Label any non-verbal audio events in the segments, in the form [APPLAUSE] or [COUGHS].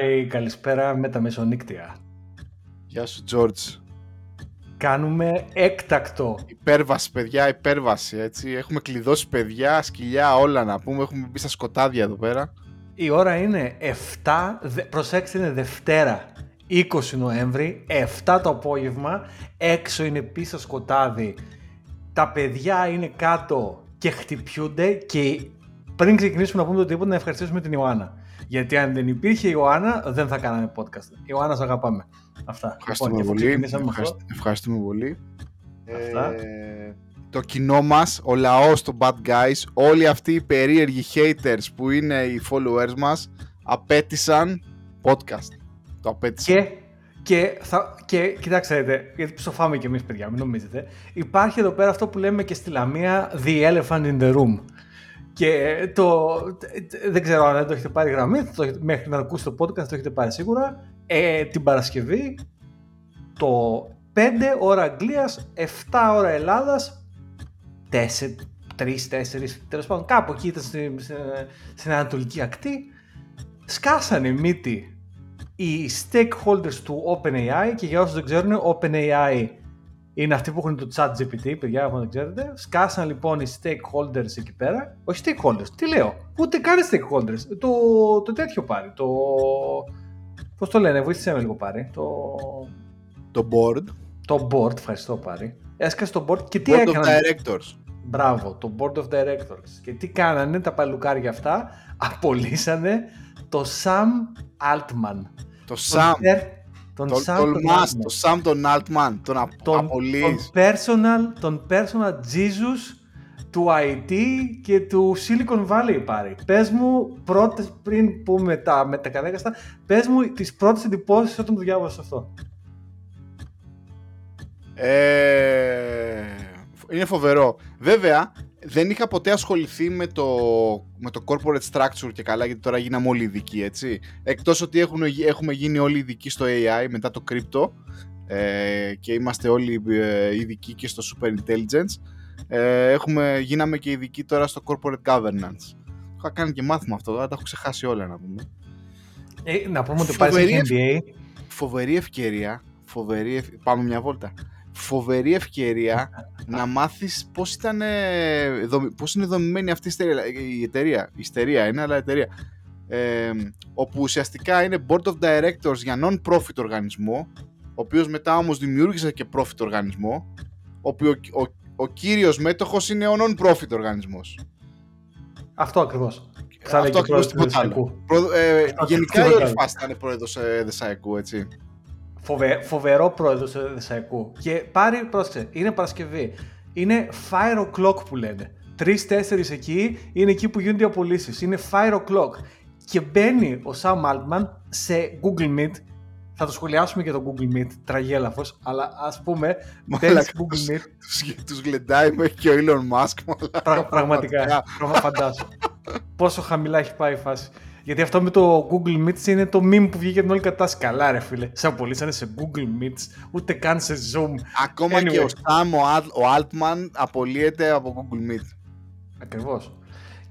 Πάρη, καλησπέρα με τα μεσονύκτια. Γεια σου, Τζόρτζ. Κάνουμε έκτακτο. Υπέρβαση, παιδιά, υπέρβαση, έτσι. Έχουμε κλειδώσει παιδιά, σκυλιά, όλα να πούμε. Έχουμε μπει στα σκοτάδια εδώ πέρα. Η ώρα είναι 7, προσέξτε είναι Δευτέρα, 20 Νοέμβρη, 7 το απόγευμα, έξω είναι πίσω σκοτάδι, τα παιδιά είναι κάτω και χτυπιούνται και πριν ξεκινήσουμε να πούμε το τίποτα να ευχαριστήσουμε την Ιωάννα. Γιατί αν δεν υπήρχε η Ιωάννα δεν θα κάναμε podcast. Η Ιωάννα, σε αγαπάμε. Αυτά. Ευχαριστούμε λοιπόν, πολύ. Ευχαριστούμε, ευχαριστούμε πολύ. Αυτά. Ε, το κοινό μας, ο λαός των bad guys, όλοι αυτοί οι περίεργοι haters που είναι οι followers μας, απέτησαν podcast. Το απέτησαν. Και, και, θα, και κοιτάξτε, γιατί ψοφάμε κι εμείς παιδιά, μην νομίζετε. Υπάρχει εδώ πέρα αυτό που λέμε και στη Λαμία The Elephant in the Room. Και το, δεν ξέρω αν δεν το έχετε πάρει γραμμή, το, μέχρι να ακούσετε το podcast το έχετε πάρει σίγουρα. Ε, την Παρασκευή, το 5 ώρα Αγγλίας, 7 ώρα Ελλάδας, 4, 3, 4, τέλος πάντων κάπου εκεί ήταν στην, στην Ανατολική Ακτή, σκάσανε μύτη οι stakeholders του OpenAI και για όσους δεν ξέρουν, OpenAI είναι αυτοί που έχουν το chat GPT, παιδιά, αν δεν ξέρετε. Σκάσαν λοιπόν οι stakeholders εκεί πέρα. Όχι stakeholders, τι λέω. Ούτε καν stakeholders. Το, το τέτοιο πάρει. Το. Πώς το λένε, βοήθησε με λίγο πάρει. Το. Το board. Το board, ευχαριστώ πάρει. Έσκασε το board και τι board έκαναν. Of directors. Μπράβο, το board of directors. Και τι κάνανε τα παλουκάρια αυτά. Απολύσανε το Sam Altman. Το Sam. Τον το, Sam τολμάς, το Sam τον Altman, τον, τον, απολύεις. Τον personal, τον personal Jesus του IT και του Silicon Valley πάρει. Πες μου πρώτες, πριν πούμε τα, με τα κανέκαστα, πες μου τις πρώτες εντυπώσεις όταν το διάβασες αυτό. Ε, είναι φοβερό. Βέβαια, δεν είχα ποτέ ασχοληθεί με το, με το corporate structure και καλά, γιατί τώρα γίναμε όλοι ειδικοί, έτσι. Εκτός ότι έχουν, έχουμε γίνει όλοι ειδικοί στο AI μετά το crypto ε, και είμαστε όλοι ε, ειδικοί και στο super intelligence, ε, έχουμε, γίναμε και ειδικοί τώρα στο corporate governance. Είχα κάνει και μάθημα αυτό, τώρα τα έχω ξεχάσει όλα να πούμε. Ε, να πούμε ότι πάρεις MBA. Φοβερή ευκαιρία, φοβερή, ευ... πάμε μια βόλτα φοβερή ευκαιρία να μάθεις πώς, ήταν, πώς είναι δομημένη αυτή η εταιρεία. Η εταιρεία είναι, αλλά η εταιρεία. Ε, όπου ουσιαστικά είναι board of directors για non-profit οργανισμό, ο οποίος μετά όμως δημιούργησε και profit οργανισμό, όπου ο, ο, ο κύριος μέτοχος είναι ο non-profit οργανισμός. Αυτό ακριβώς. Αυτό ακριβώς τίποτα άλλο. Προ, ε, γενικά η όλη φάση ήταν πρόεδρος ε, Δεσαϊκού, έτσι. Φοβε, φοβερό πρόεδρος του Δεσαϊκού. Και πάρει, πρόσεξε, είναι Παρασκευή. Είναι fire o'clock που λένε. Τρει-τέσσερι εκεί είναι εκεί που γίνονται οι απολύσεις. Είναι fire o'clock. Και μπαίνει ο Sam Altman σε Google Meet. Θα το σχολιάσουμε και το Google Meet, τραγέλαφο, αλλά ας πούμε. Μπαίνεις σε Google Meet. Τους γλεντάει μέχρι και ο Elon Musk. Πρα, πραγματικά. Φαντάσου. Πόσο χαμηλά έχει πάει η φάση. Γιατί αυτό με το Google Meets είναι το meme που βγήκε την όλη κατάσταση. Καλά, ρε φίλε. Σε απολύσανε σε Google Meets, ούτε καν σε Zoom. Ακόμα anyway. και ο Sam, ο, Altman, απολύεται από Google Meet. Ακριβώς.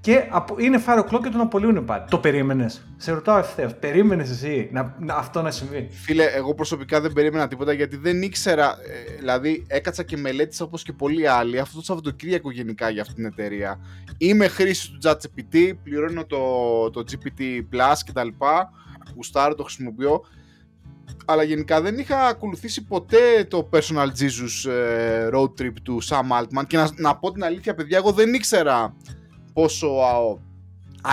Και είναι fire o'clock και τον απολύουν πάλι. Το περίμενες. Σε ρωτάω ευθέως. Περίμενες εσύ να, να, αυτό να συμβεί; Φίλε, εγώ προσωπικά δεν περίμενα τίποτα γιατί δεν ήξερα. Ε, δηλαδή, έκατσα και μελέτησα όπως και πολλοί άλλοι αυτό το Σαββατοκύριακο γενικά για αυτή την εταιρεία. Είμαι χρήση του ChatGPT, πληρώνω το, το GPT Plus κτλ. Γουστάρω, το χρησιμοποιώ. Αλλά γενικά δεν είχα ακολουθήσει ποτέ το Personal Jesus ε, road trip του Sam Altman και να, να πω την αλήθεια παιδιά εγώ δεν ήξερα πόσο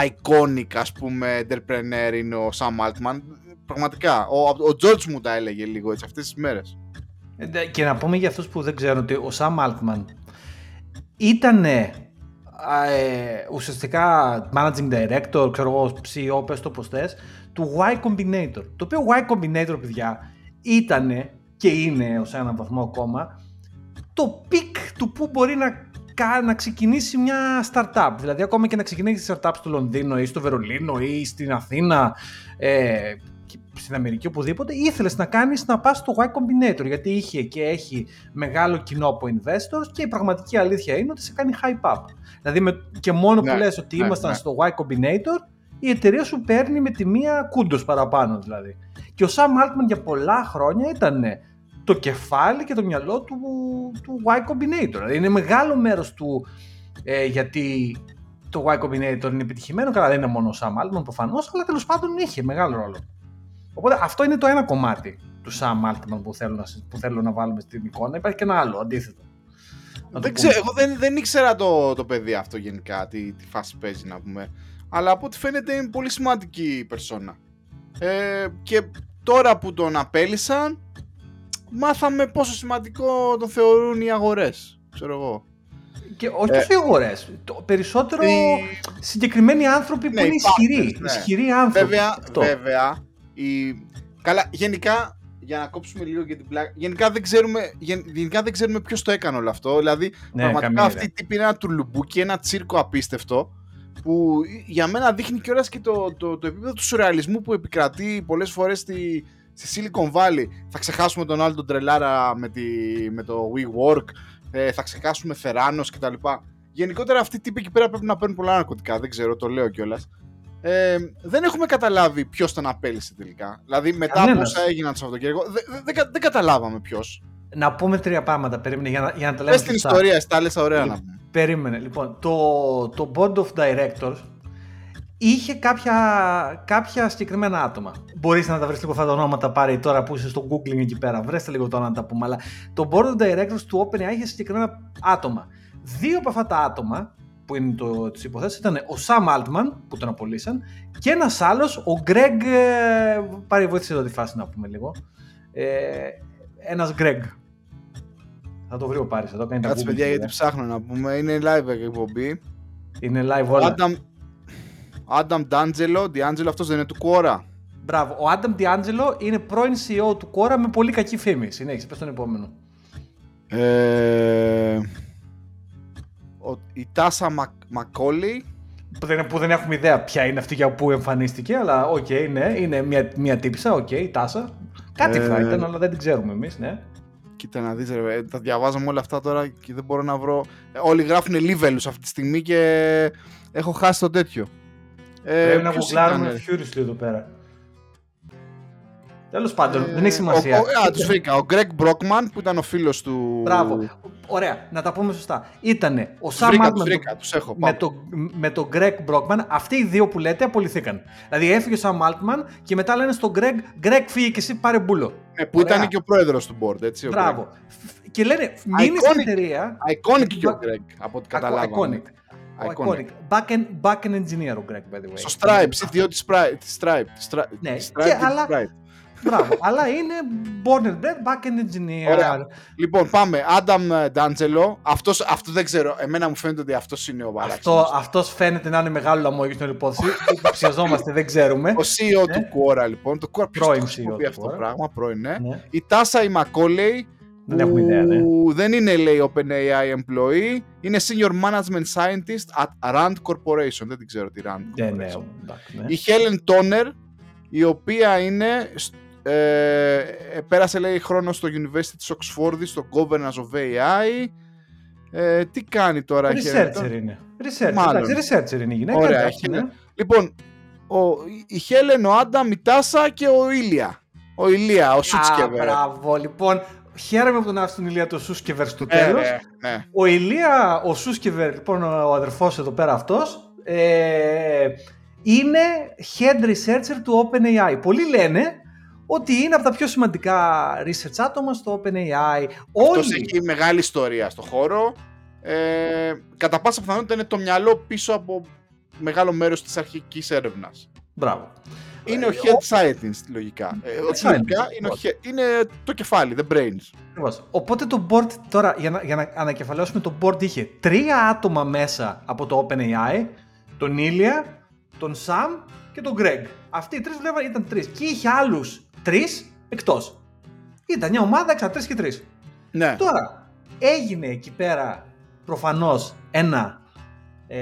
iconic ας πούμε entrepreneur είναι ο Sam Altman πραγματικά, ο, ο George μου τα έλεγε λίγο έτσι αυτές τις μέρες και να πούμε για αυτούς που δεν ξέρουν ότι ο Sam Altman ήταν ε, ουσιαστικά managing director, ξέρω εγώ, CEO, πες το πως θες, του Y Combinator. Το οποίο Y Combinator, παιδιά, ήταν και είναι ως έναν βαθμό ακόμα το peak του που μπορεί να να ξεκινήσει μια startup. Δηλαδή, ακόμα και να ξεκινήσει startup στο Λονδίνο ή στο Βερολίνο ή στην Αθήνα, ε, στην Αμερική, οπουδήποτε, ήθελες να κάνεις να πας στο Y Combinator. Γιατί είχε και έχει μεγάλο κοινό από investors και η πραγματική αλήθεια είναι ότι σε κάνει hype up. Δηλαδή, με, και μόνο ναι, που λες ότι ναι, ήμασταν ναι. στο Y Combinator, η εταιρεία σου παίρνει με τη μία κούντος παραπάνω δηλαδή. Και ο Sam Altman για πολλά χρόνια ήταν το κεφάλι και το μυαλό του, του Y Combinator. Δηλαδή είναι μεγάλο μέρος του ε, γιατί το Y Combinator είναι επιτυχημένο. Καλά δεν είναι μόνο ο Sam Altman προφανώς, αλλά τέλος πάντων είχε μεγάλο ρόλο. Οπότε αυτό είναι το ένα κομμάτι του Sam Altman που θέλω να, που θέλω να βάλουμε στην εικόνα. Υπάρχει και ένα άλλο αντίθετο. Δεν ξέρω, εγώ δεν, δεν ήξερα το, το παιδί αυτό γενικά, τι, τι φάση παίζει να πούμε. Αλλά από ό,τι φαίνεται είναι πολύ σημαντική η περσόνα. Ε, και τώρα που τον απέλησαν, μάθαμε πόσο σημαντικό τον θεωρούν οι αγορές. Ξέρω εγώ. Και όχι τόσο οι αγορές. Περισσότερο συγκεκριμένοι άνθρωποι που ναι, είναι ισχυροί. Ναι. Ισχυροί άνθρωποι. Βέβαια, βέβαια η... Καλά, γενικά για να κόψουμε λίγο για την πλάκα. Γενικά δεν ξέρουμε, γενικά δεν ξέρουμε ποιος το έκανε όλο αυτό. Δηλαδή, ναι, πραγματικά αυτή η τύπη είναι ένα τουρλουμπούκι, ένα τσίρκο απίστευτο. Που για μένα δείχνει κιόλας και το, το, το, επίπεδο του σουρεαλισμού που επικρατεί πολλές φορές στη, στη Silicon Valley. Θα ξεχάσουμε τον άλλο τον τρελάρα με, τη, με το WeWork. Ε, θα ξεχάσουμε Θεράνος κτλ. Γενικότερα αυτοί οι τύποι εκεί πέρα πρέπει να παίρνουν πολλά ναρκωτικά. Δεν ξέρω, το λέω κιόλας ε, δεν έχουμε καταλάβει ποιος τον απέλησε τελικά. Δηλαδή, μετά Κανένας. από όσα έγιναν το Σαββατοκύριακο, δεν δε, δε, καταλάβαμε ποιος. Να πούμε τρία πράγματα. Περίμενε για να, για να τα λέμε. Πε την ιστορία, εσύ τα λες ωραία να πούμε. Περίμενε. Λοιπόν, το, το Board of Directors είχε κάποια, κάποια συγκεκριμένα άτομα. Μπορείς να τα βρεις λίγο αυτά τα ονόματα πάρει τώρα που είσαι στο Googling εκεί πέρα. Βρέστε λίγο τώρα να τα πούμε. Αλλά το Board of Directors του OpenAI είχε συγκεκριμένα άτομα. Δύο από αυτά τα άτομα που είναι το, τις υποθέσεις ήταν ο Σαμ Altman που τον απολύσαν και ένας άλλος, ο Greg, ε, πάρει βοήθησε εδώ τη φάση να πούμε λίγο, ε, ένας Greg. Θα το βρει ο Πάρης εδώ, κάνει Κάτσε παιδιά γιατί ψάχνω να πούμε, είναι live εκπομπή. Είναι live όλα. Adam, Adam D'Angelo, D'Angelo αυτός δεν είναι του Quora. Μπράβο, ο Adam D'Angelo είναι πρώην CEO του Quora με πολύ κακή φήμη. Συνέχισε, πες τον επόμενο. Ε, η Τάσα Μακόλι. Που δεν, που δεν έχουμε ιδέα ποια είναι αυτή για πού εμφανίστηκε, αλλά οκ, okay, ναι, είναι μια, μια τύψα, οκ, okay, Τάσα. Κάτι ε... θα ήταν, αλλά δεν την ξέρουμε εμείς, ναι. Κοίτα να δεις ρε, τα διαβάζαμε όλα αυτά τώρα και δεν μπορώ να βρω... Όλοι γράφουν λίβελους αυτή τη στιγμή και έχω χάσει το τέτοιο. Ε, Πρέπει να γουγκλάρουμε Furiously εδώ πέρα. Τέλος πάντων, ε, δεν έχει σημασία. Ο, ο, α, τους βρήκα. Ο Greg Brockman που ήταν ο φίλος του. Μπράβο. Ωραία, να τα πούμε σωστά. Ήταν ο Sam Altman βρήκα, τους έχω, με, το, με τον Greg Brockman. Αυτοί οι δύο που λέτε απολυθήκαν. Δηλαδή έφυγε ο Sam Altman και μετά λένε στον Greg, Greg φύγει και εσύ πάρε μπούλο. Ε, που Ωραία. ήταν και ο πρόεδρος του board, έτσι. Μπράβο. Και λένε, μείνει στην εταιρεία. Iconic και ο Greg, από ό,τι καταλάβαμε. Iconic. Iconic. Backend, backend engineer ο Greg, by the way. Στο Stripe, ιδιότητα της Stripe. Ναι, και, αλλά, Μπράβο. Αλλά είναι born and bred backend engineer. Ωραία. Λοιπόν, πάμε. Adam D'Angelo. Αυτός, αυτό δεν ξέρω. Εμένα μου φαίνεται ότι αυτός είναι ο Βαράκη. Αυτό αυτός φαίνεται να είναι μεγάλο λαμόγιο στην υπόθεση. Ψιαζόμαστε, δεν ξέρουμε. Ο CEO ναι. του Quora, λοιπόν. Το Quora ποιος το χρησιμοποιεί αυτό το πράγμα. Πρώην, ναι. ναι. Η Τάσα η Macaulay. Δεν έχουμε ιδέα, ναι. Δεν είναι, λέει, OpenAI employee. Είναι Senior Management Scientist at Rand Corporation. Δεν την ξέρω τι Rand ναι, ναι, Corporation. Ναι, ναι. Η Helen Toner, η οποία είναι ε, πέρασε λέει χρόνο στο University της Oxford στο Governance of AI. Ε, τι κάνει τώρα Researcher είναι. Researcher, εντάξει, researcher είναι η γυναίκα. Ωραία, εντάξει, ναι. Λοιπόν, ο, η Χέλεν, ο Άνταμ, η Τάσα και ο Ήλια. Ο Ηλία, ο Σούτσκεβερ. Μπράβο, λοιπόν. Χαίρομαι που τον άφησε τον Ηλία το Σούσκεβερ στο ε, τέλος. Ναι, ναι. Ο Ηλία, ο Σούσκεβερ, λοιπόν, ο αδερφός εδώ πέρα αυτός, ε, είναι head researcher του OpenAI. Πολλοί λένε ότι είναι από τα πιο σημαντικά research άτομα στο OpenAI. Αυτός Όλοι... έχει μεγάλη ιστορία στο χώρο. Ε, κατά πάσα πιθανότητα είναι το μυαλό πίσω από μεγάλο μέρος της αρχικής έρευνας. Μπράβο. Είναι ο ε, head scientist, λογικά. Ε, λογικά είναι, ο είναι το κεφάλι, the brains. Οπότε το board, τώρα για να, για να ανακεφαλαιώσουμε, το board είχε τρία άτομα μέσα από το OpenAI, τον Ήλια, τον Sam και τον Greg. Αυτοί οι τρεις βλέπαν ήταν τρεις. Και είχε άλλους τρεις εκτός. Ήταν μια ομάδα εξα τρεις και τρεις. Ναι. Τώρα έγινε εκεί πέρα προφανώς ένα ε,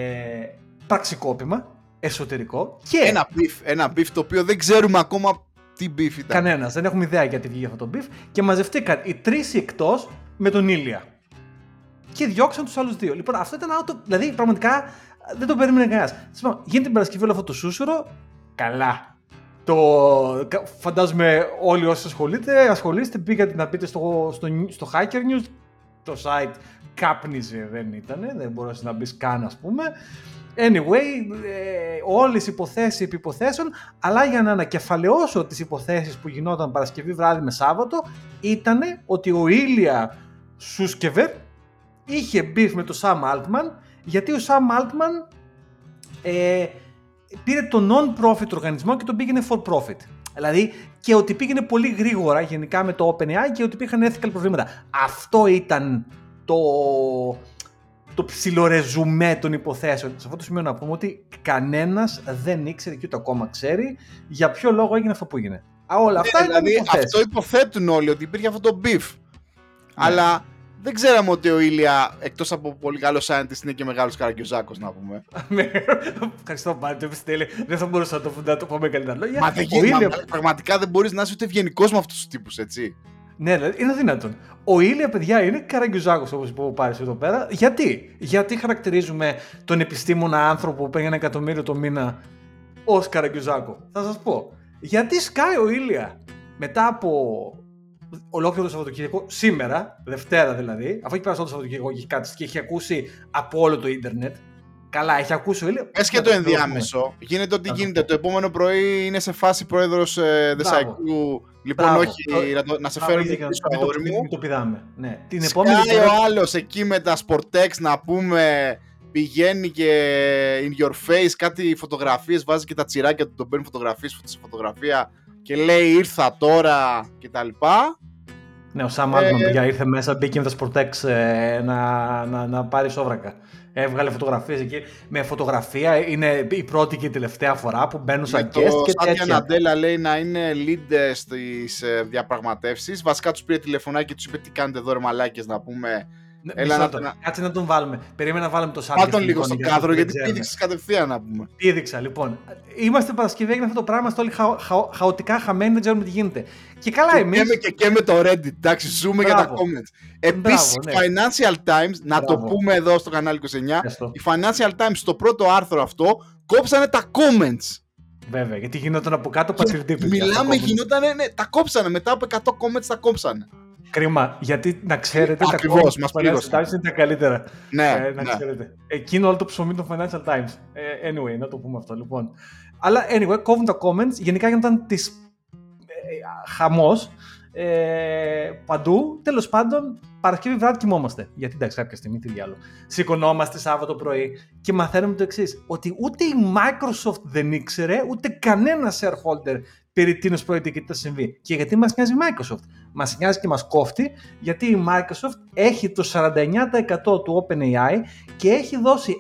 πραξικόπημα εσωτερικό και. Ένα beef, ένα beef το οποίο δεν ξέρουμε ακόμα τι beef ήταν. Κανένας, δεν έχουμε ιδέα γιατί βγήκε αυτό το beef. Και μαζευτήκαν οι τρεις εκτός με τον Ήλια. Και διώξαν τους άλλους δύο. Λοιπόν, αυτό ήταν auto. Δηλαδή, πραγματικά Δεν το περίμενε κανένας. Γίνεται την Παρασκευή όλο αυτό το σούσουρο. Καλά. Το, φαντάζομαι όλοι όσοι ασχολείστε, ασχολείστε, πήγατε να πείτε στο, στο, στο Hacker News, το site κάπνιζε δεν ήταν, δεν μπορούσες να μπεις καν ας πούμε. Anyway, ε, όλες οι υποθέσεις επί υποθέσεων, αλλά για να ανακεφαλαιώσω τις υποθέσεις που γινόταν Παρασκευή βράδυ με Σάββατο, ήταν ότι ο Ήλια Σούσκεβερ είχε μπει με τον Σαμ Altman, γιατί ο Σαμ Altman ε, πήρε το non-profit οργανισμό και τον πήγαινε for profit. Δηλαδή και ότι πήγαινε πολύ γρήγορα γενικά με το OpenAI και ότι υπήρχαν ethical προβλήματα. Αυτό ήταν το, το ψιλορεζουμέ των υποθέσεων. Σε αυτό το σημείο να πούμε ότι κανένας δεν ήξερε και ούτε ακόμα ξέρει για ποιο λόγο έγινε αυτό που έγινε. Α, όλα αυτά ναι, δηλαδή, αυτό υποθέτουν όλοι ότι υπήρχε αυτό το beef. Ναι. Αλλά δεν ξέραμε ότι ο Ήλια, εκτός από πολύ καλό scientist, είναι και μεγάλος καραγκιουζάκος, να πούμε. Ναι, ευχαριστώ πάρα πολύ. Δεν θα μπορούσα να το, να το πω με καλύτερα λόγια. Μα, δεν Ήλια... πραγματικά δεν μπορείς να είσαι ούτε ευγενικός με αυτούς τους τύπους, έτσι. Ναι, δηλαδή είναι δυνατόν. Ο Ήλια, παιδιά, είναι καραγκιουζάκο όπως είπε ο Πάρης εδώ πέρα. Γιατί; Γιατί χαρακτηρίζουμε τον επιστήμονα άνθρωπο που παίρνει ένα εκατομμύριο το μήνα ως καραγκιουζάκο; Θα σας πω. Γιατί σκάει ο Ήλια μετά από ολόκληρο το Σαββατοκύριακο, σήμερα, Δευτέρα δηλαδή, αφού έχει περάσει το Σαββατοκύριακο και έχει κάτσει και έχει ακούσει από όλο το ίντερνετ. Καλά, έχει ακούσει ο Ήλιο. Πες και το ενδιάμεσο. Γίνεται ό,τι γίνεται. Το επόμενο πρωί είναι σε φάση πρόεδρος ε, Δεσαϊκού. Λοιπόν, όχι, να, σε φέρω πίσω αγόρι μου. Το πηδάμε. Ναι. Την επόμενη ο άλλος εκεί με τα Sportex να πούμε πηγαίνει και in your face κάτι φωτογραφίες, βάζει και τα τσιράκια του, τον παίρνει φωτογραφίες σε φωτογραφία και λέει ήρθα τώρα κτλ. Ναι, ο Σαμ ε, ήρθε μέσα, μπήκε με τα Sportex ε, να, να, να πάρει σόβρακα. Έβγαλε φωτογραφίες εκεί. Με φωτογραφία είναι η πρώτη και η τελευταία φορά που μπαίνουν σαν guest και τέτοια. Σάτια Ναντέλα λέει να είναι lead στις ε, διαπραγματεύσεις. Βασικά τους πήρε τηλεφωνάκι και τους είπε τι κάνετε εδώ ρε μαλάκες να πούμε ναι, Έλα να τον... Κάτσε να τον βάλουμε. Περίμενα να βάλουμε το Σάντια. Βάλ τον λίγο στο κάδρο γιατί πήδηξες κατευθείαν να πούμε. Πήδηξα λοιπόν. Είμαστε Παρασκευή, έγινε αυτό το πράγμα. Είμαστε όλοι χα, χα, χαοτικά χαμένοι, δεν ξέρουμε τι γίνεται. Και καλά εμεί. Και, και, και με το Reddit, εντάξει, ζούμε για τα comments. Επίσης, ναι. Financial Times, να το πούμε εδώ στο κανάλι 29, η Financial Times στο πρώτο άρθρο αυτό κόψανε τα comments. Βέβαια, γιατί γινόταν από κάτω πατριωτή. Μιλάμε, γινόταν, ναι, τα κόψανε. Μετά από 100 comments τα κόψανε. Κρίμα, γιατί να ξέρετε τα Ακριβώς, μας Financial Times είναι τα καλύτερα. Ναι, ε, να ναι. ξέρετε. Εκείνο όλο το ψωμί των Financial Times. Ε, anyway, να το πούμε αυτό λοιπόν. Αλλά anyway, κόβουν τα comments. Γενικά ήταν της ε, χαμός ε, παντού. Τέλος πάντων, Παρασκευή βράδυ κοιμόμαστε. Γιατί εντάξει, κάποια στιγμή τι διάλογο. Σηκωνόμαστε Σάββατο πρωί και μαθαίνουμε το εξής: Ότι ούτε η Microsoft δεν ήξερε, ούτε κανένα shareholder περί τίνος πρόκειται και τι θα συμβεί. Και γιατί μας νοιάζει η Microsoft; Μας νοιάζει και μας κόφτει, γιατί η Microsoft έχει το 49% του OpenAI και έχει δώσει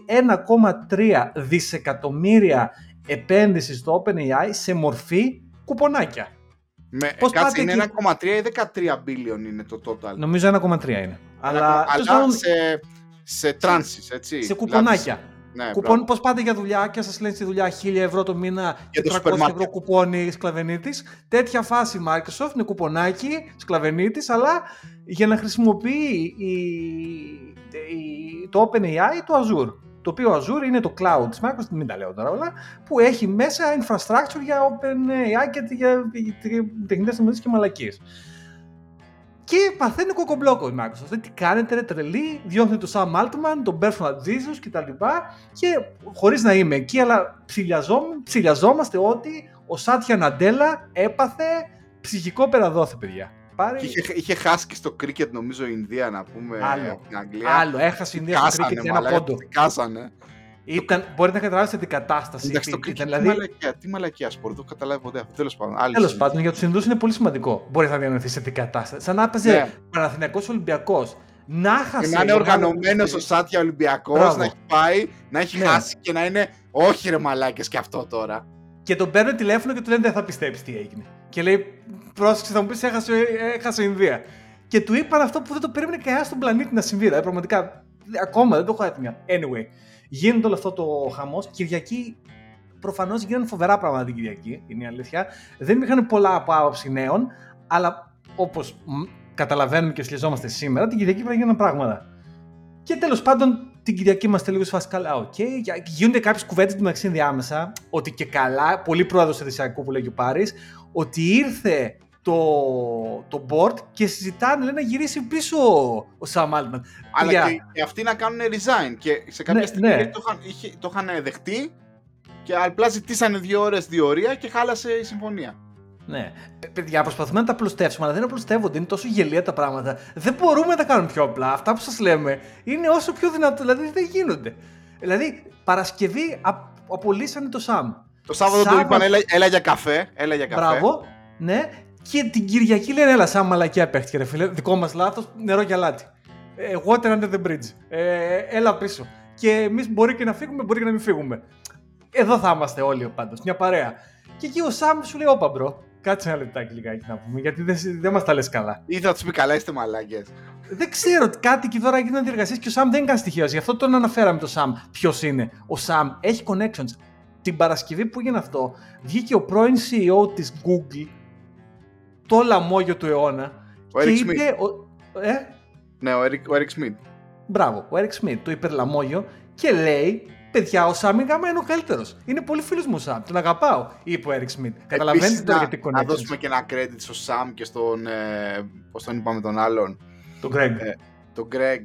1,3 δισεκατομμύρια επένδυση στο OpenAI σε μορφή κουπονάκια. Με, Πώς κάτσε, είναι 1,3 ή 13 billion είναι το total; Νομίζω 1,3 είναι. Αλλά, αλλά σε, σε trances, έτσι. Σε κουπονάκια. Ναι, Κουπόν, πώς πάτε για δουλειά και σας λένε στη δουλειά 1000 ευρώ το μήνα και 300 ευρώ κουπόνι σκλαβενίτης. Τέτοια φάση Microsoft είναι κουπονάκι σκλαβενίτης, αλλά για να χρησιμοποιεί η, η, το OpenAI το Azure. Το οποίο Azure είναι το cloud της Microsoft, μην τα λέω τώρα όλα, που έχει μέσα infrastructure για OpenAI και για τεχνητές και μαλακίες. Και παθαίνει κοκομπλόκο η Microsoft. Τι κάνετε, ρε τρελή, διώχνει τον Sam Altman, τον Bertrand Jesus κτλ. Και χωρίς να είμαι εκεί, αλλά ψηλιαζόμαστε ότι ο Σάτια Ναντέλα έπαθε ψυχικό περαδόθε, παιδιά. Πάρει... Είχε, είχε χάσει και στο κρίκετ νομίζω η Ινδία να πούμε Άλλο. την Αγγλία. Άλλο, έχασε η Ινδία στο κρίκετ ένα πόντο. Κάσανε. Ήταν, μπορείτε να καταλάβετε την κατάσταση. Εντάξει, το κρίκετ δηλαδή... τι μαλακιά, τι μαλακιά σπορ, δεν καταλάβει ποτέ αυτό. Τέλος πάντων. Τέλος πάντων, για τους Ινδούς είναι πολύ σημαντικό. Μπορεί να διανοηθείς σε την κατάσταση. Σαν να έπαιζε ναι. Παναθηναϊκός Ολυμπιακός. Να χάσει. να είναι οργανωμένος ο Σάτια Ολυμπιακός, να έχει πάει, να έχει ναι. χάσει και να είναι. Όχι ρε μαλάκες και αυτό τώρα. Και τον παίρνει τηλέφωνο και του λένε δεν θα πιστέψει τι έγινε. Και λέει, πρόσεξε, θα μου πεις, έχασε, έχασε η Ινδία. Και του είπαν αυτό που δεν το περίμενε κανένας στον πλανήτη να συμβεί. Δηλαδή, πραγματικά, ακόμα δεν το έχω έτοιμο. Anyway, γίνεται όλο αυτό το χαμός. Κυριακή, προφανώς γίνανε φοβερά πράγματα την Κυριακή, είναι η αλήθεια. Δεν είχαν πολλά από άποψη νέων, αλλά όπως καταλαβαίνουμε και σχεδιαζόμαστε σήμερα, την Κυριακή πρέπει να γίνουν πράγματα. Και τέλος πάντων, την Κυριακή είμαστε λίγο σε καλά. Οκ, okay. γίνονται κάποιες κουβέντες του μεταξύ διάμεσα ότι και καλά, πολύ πρόεδρος εδεσιακού που λέγει ο Πάρης, ότι ήρθε το, το board και συζητάνε λέει, να γυρίσει πίσω ο Σαμ Altman. Αλλά και, και, αυτοί να κάνουν resign και σε κάποια ναι, στιγμή ναι. το, είχαν, είχε, το είχαν δεχτεί και απλά ζητήσανε δύο ώρες διορία και χάλασε η συμφωνία. Ναι. Παιδιά, προσπαθούμε να τα απλουστεύσουμε, αλλά δεν απλουστεύονται. Είναι τόσο γελία τα πράγματα. Δεν μπορούμε να τα κάνουμε πιο απλά. Αυτά που σας λέμε είναι όσο πιο δυνατό. Δηλαδή δεν γίνονται. Δηλαδή, Παρασκευή απολύσανε το Σαμ. Το Σάββατο του είπαν έλα, έλα, για καφέ. Έλα για καφέ. Μπράβο. Ναι. Και την Κυριακή λένε έλα σαν μαλακιά παίχτηκε ρε φίλε. Δικό μας λάθος, νερό για λάτι. Ε, water under the bridge. Ε, έλα πίσω. Και εμείς μπορεί και να φύγουμε, μπορεί και να μην φύγουμε. Εδώ θα είμαστε όλοι πάντως, μια παρέα. Και εκεί ο Σαμ σου λέει: Όπα, bro, κάτσε ένα λεπτάκι λιγάκι να πούμε, γιατί δεν, δεν μας τα λες καλά. Ή θα τους πει καλά, είστε μαλάκες. Δεν ξέρω, κάτι και τώρα γίνονται διεργασίες και ο Σαμ δεν είναι καν στοιχείο. Γι' αυτό τον αναφέραμε το Σαμ. Ποιος είναι. Ο Σαμ έχει connections. Την Παρασκευή που έγινε αυτό, βγήκε ο πρώην CEO της Google, το λαμόγιο του αιώνα. Ο και είπε. Ο, ε; Ναι, ο Eric, ο Eric Schmidt. Μπράβο, ο Eric Smith, το υπερλαμόγιο και λέει Παιδιά, ο Σάμι Γκάμα είναι ο καλύτερος. Είναι πολύ φίλος μου ο Σάμ. Τον αγαπάω, είπε ο Έρικ Σμιτ. Καταλαβαίνετε τώρα γιατί κονέξει. Να δώσουμε και ένα credit στο Σάμ και στον. Ε, Πώς τον είπαμε τον άλλον. Τον Greg. Ε, τον Greg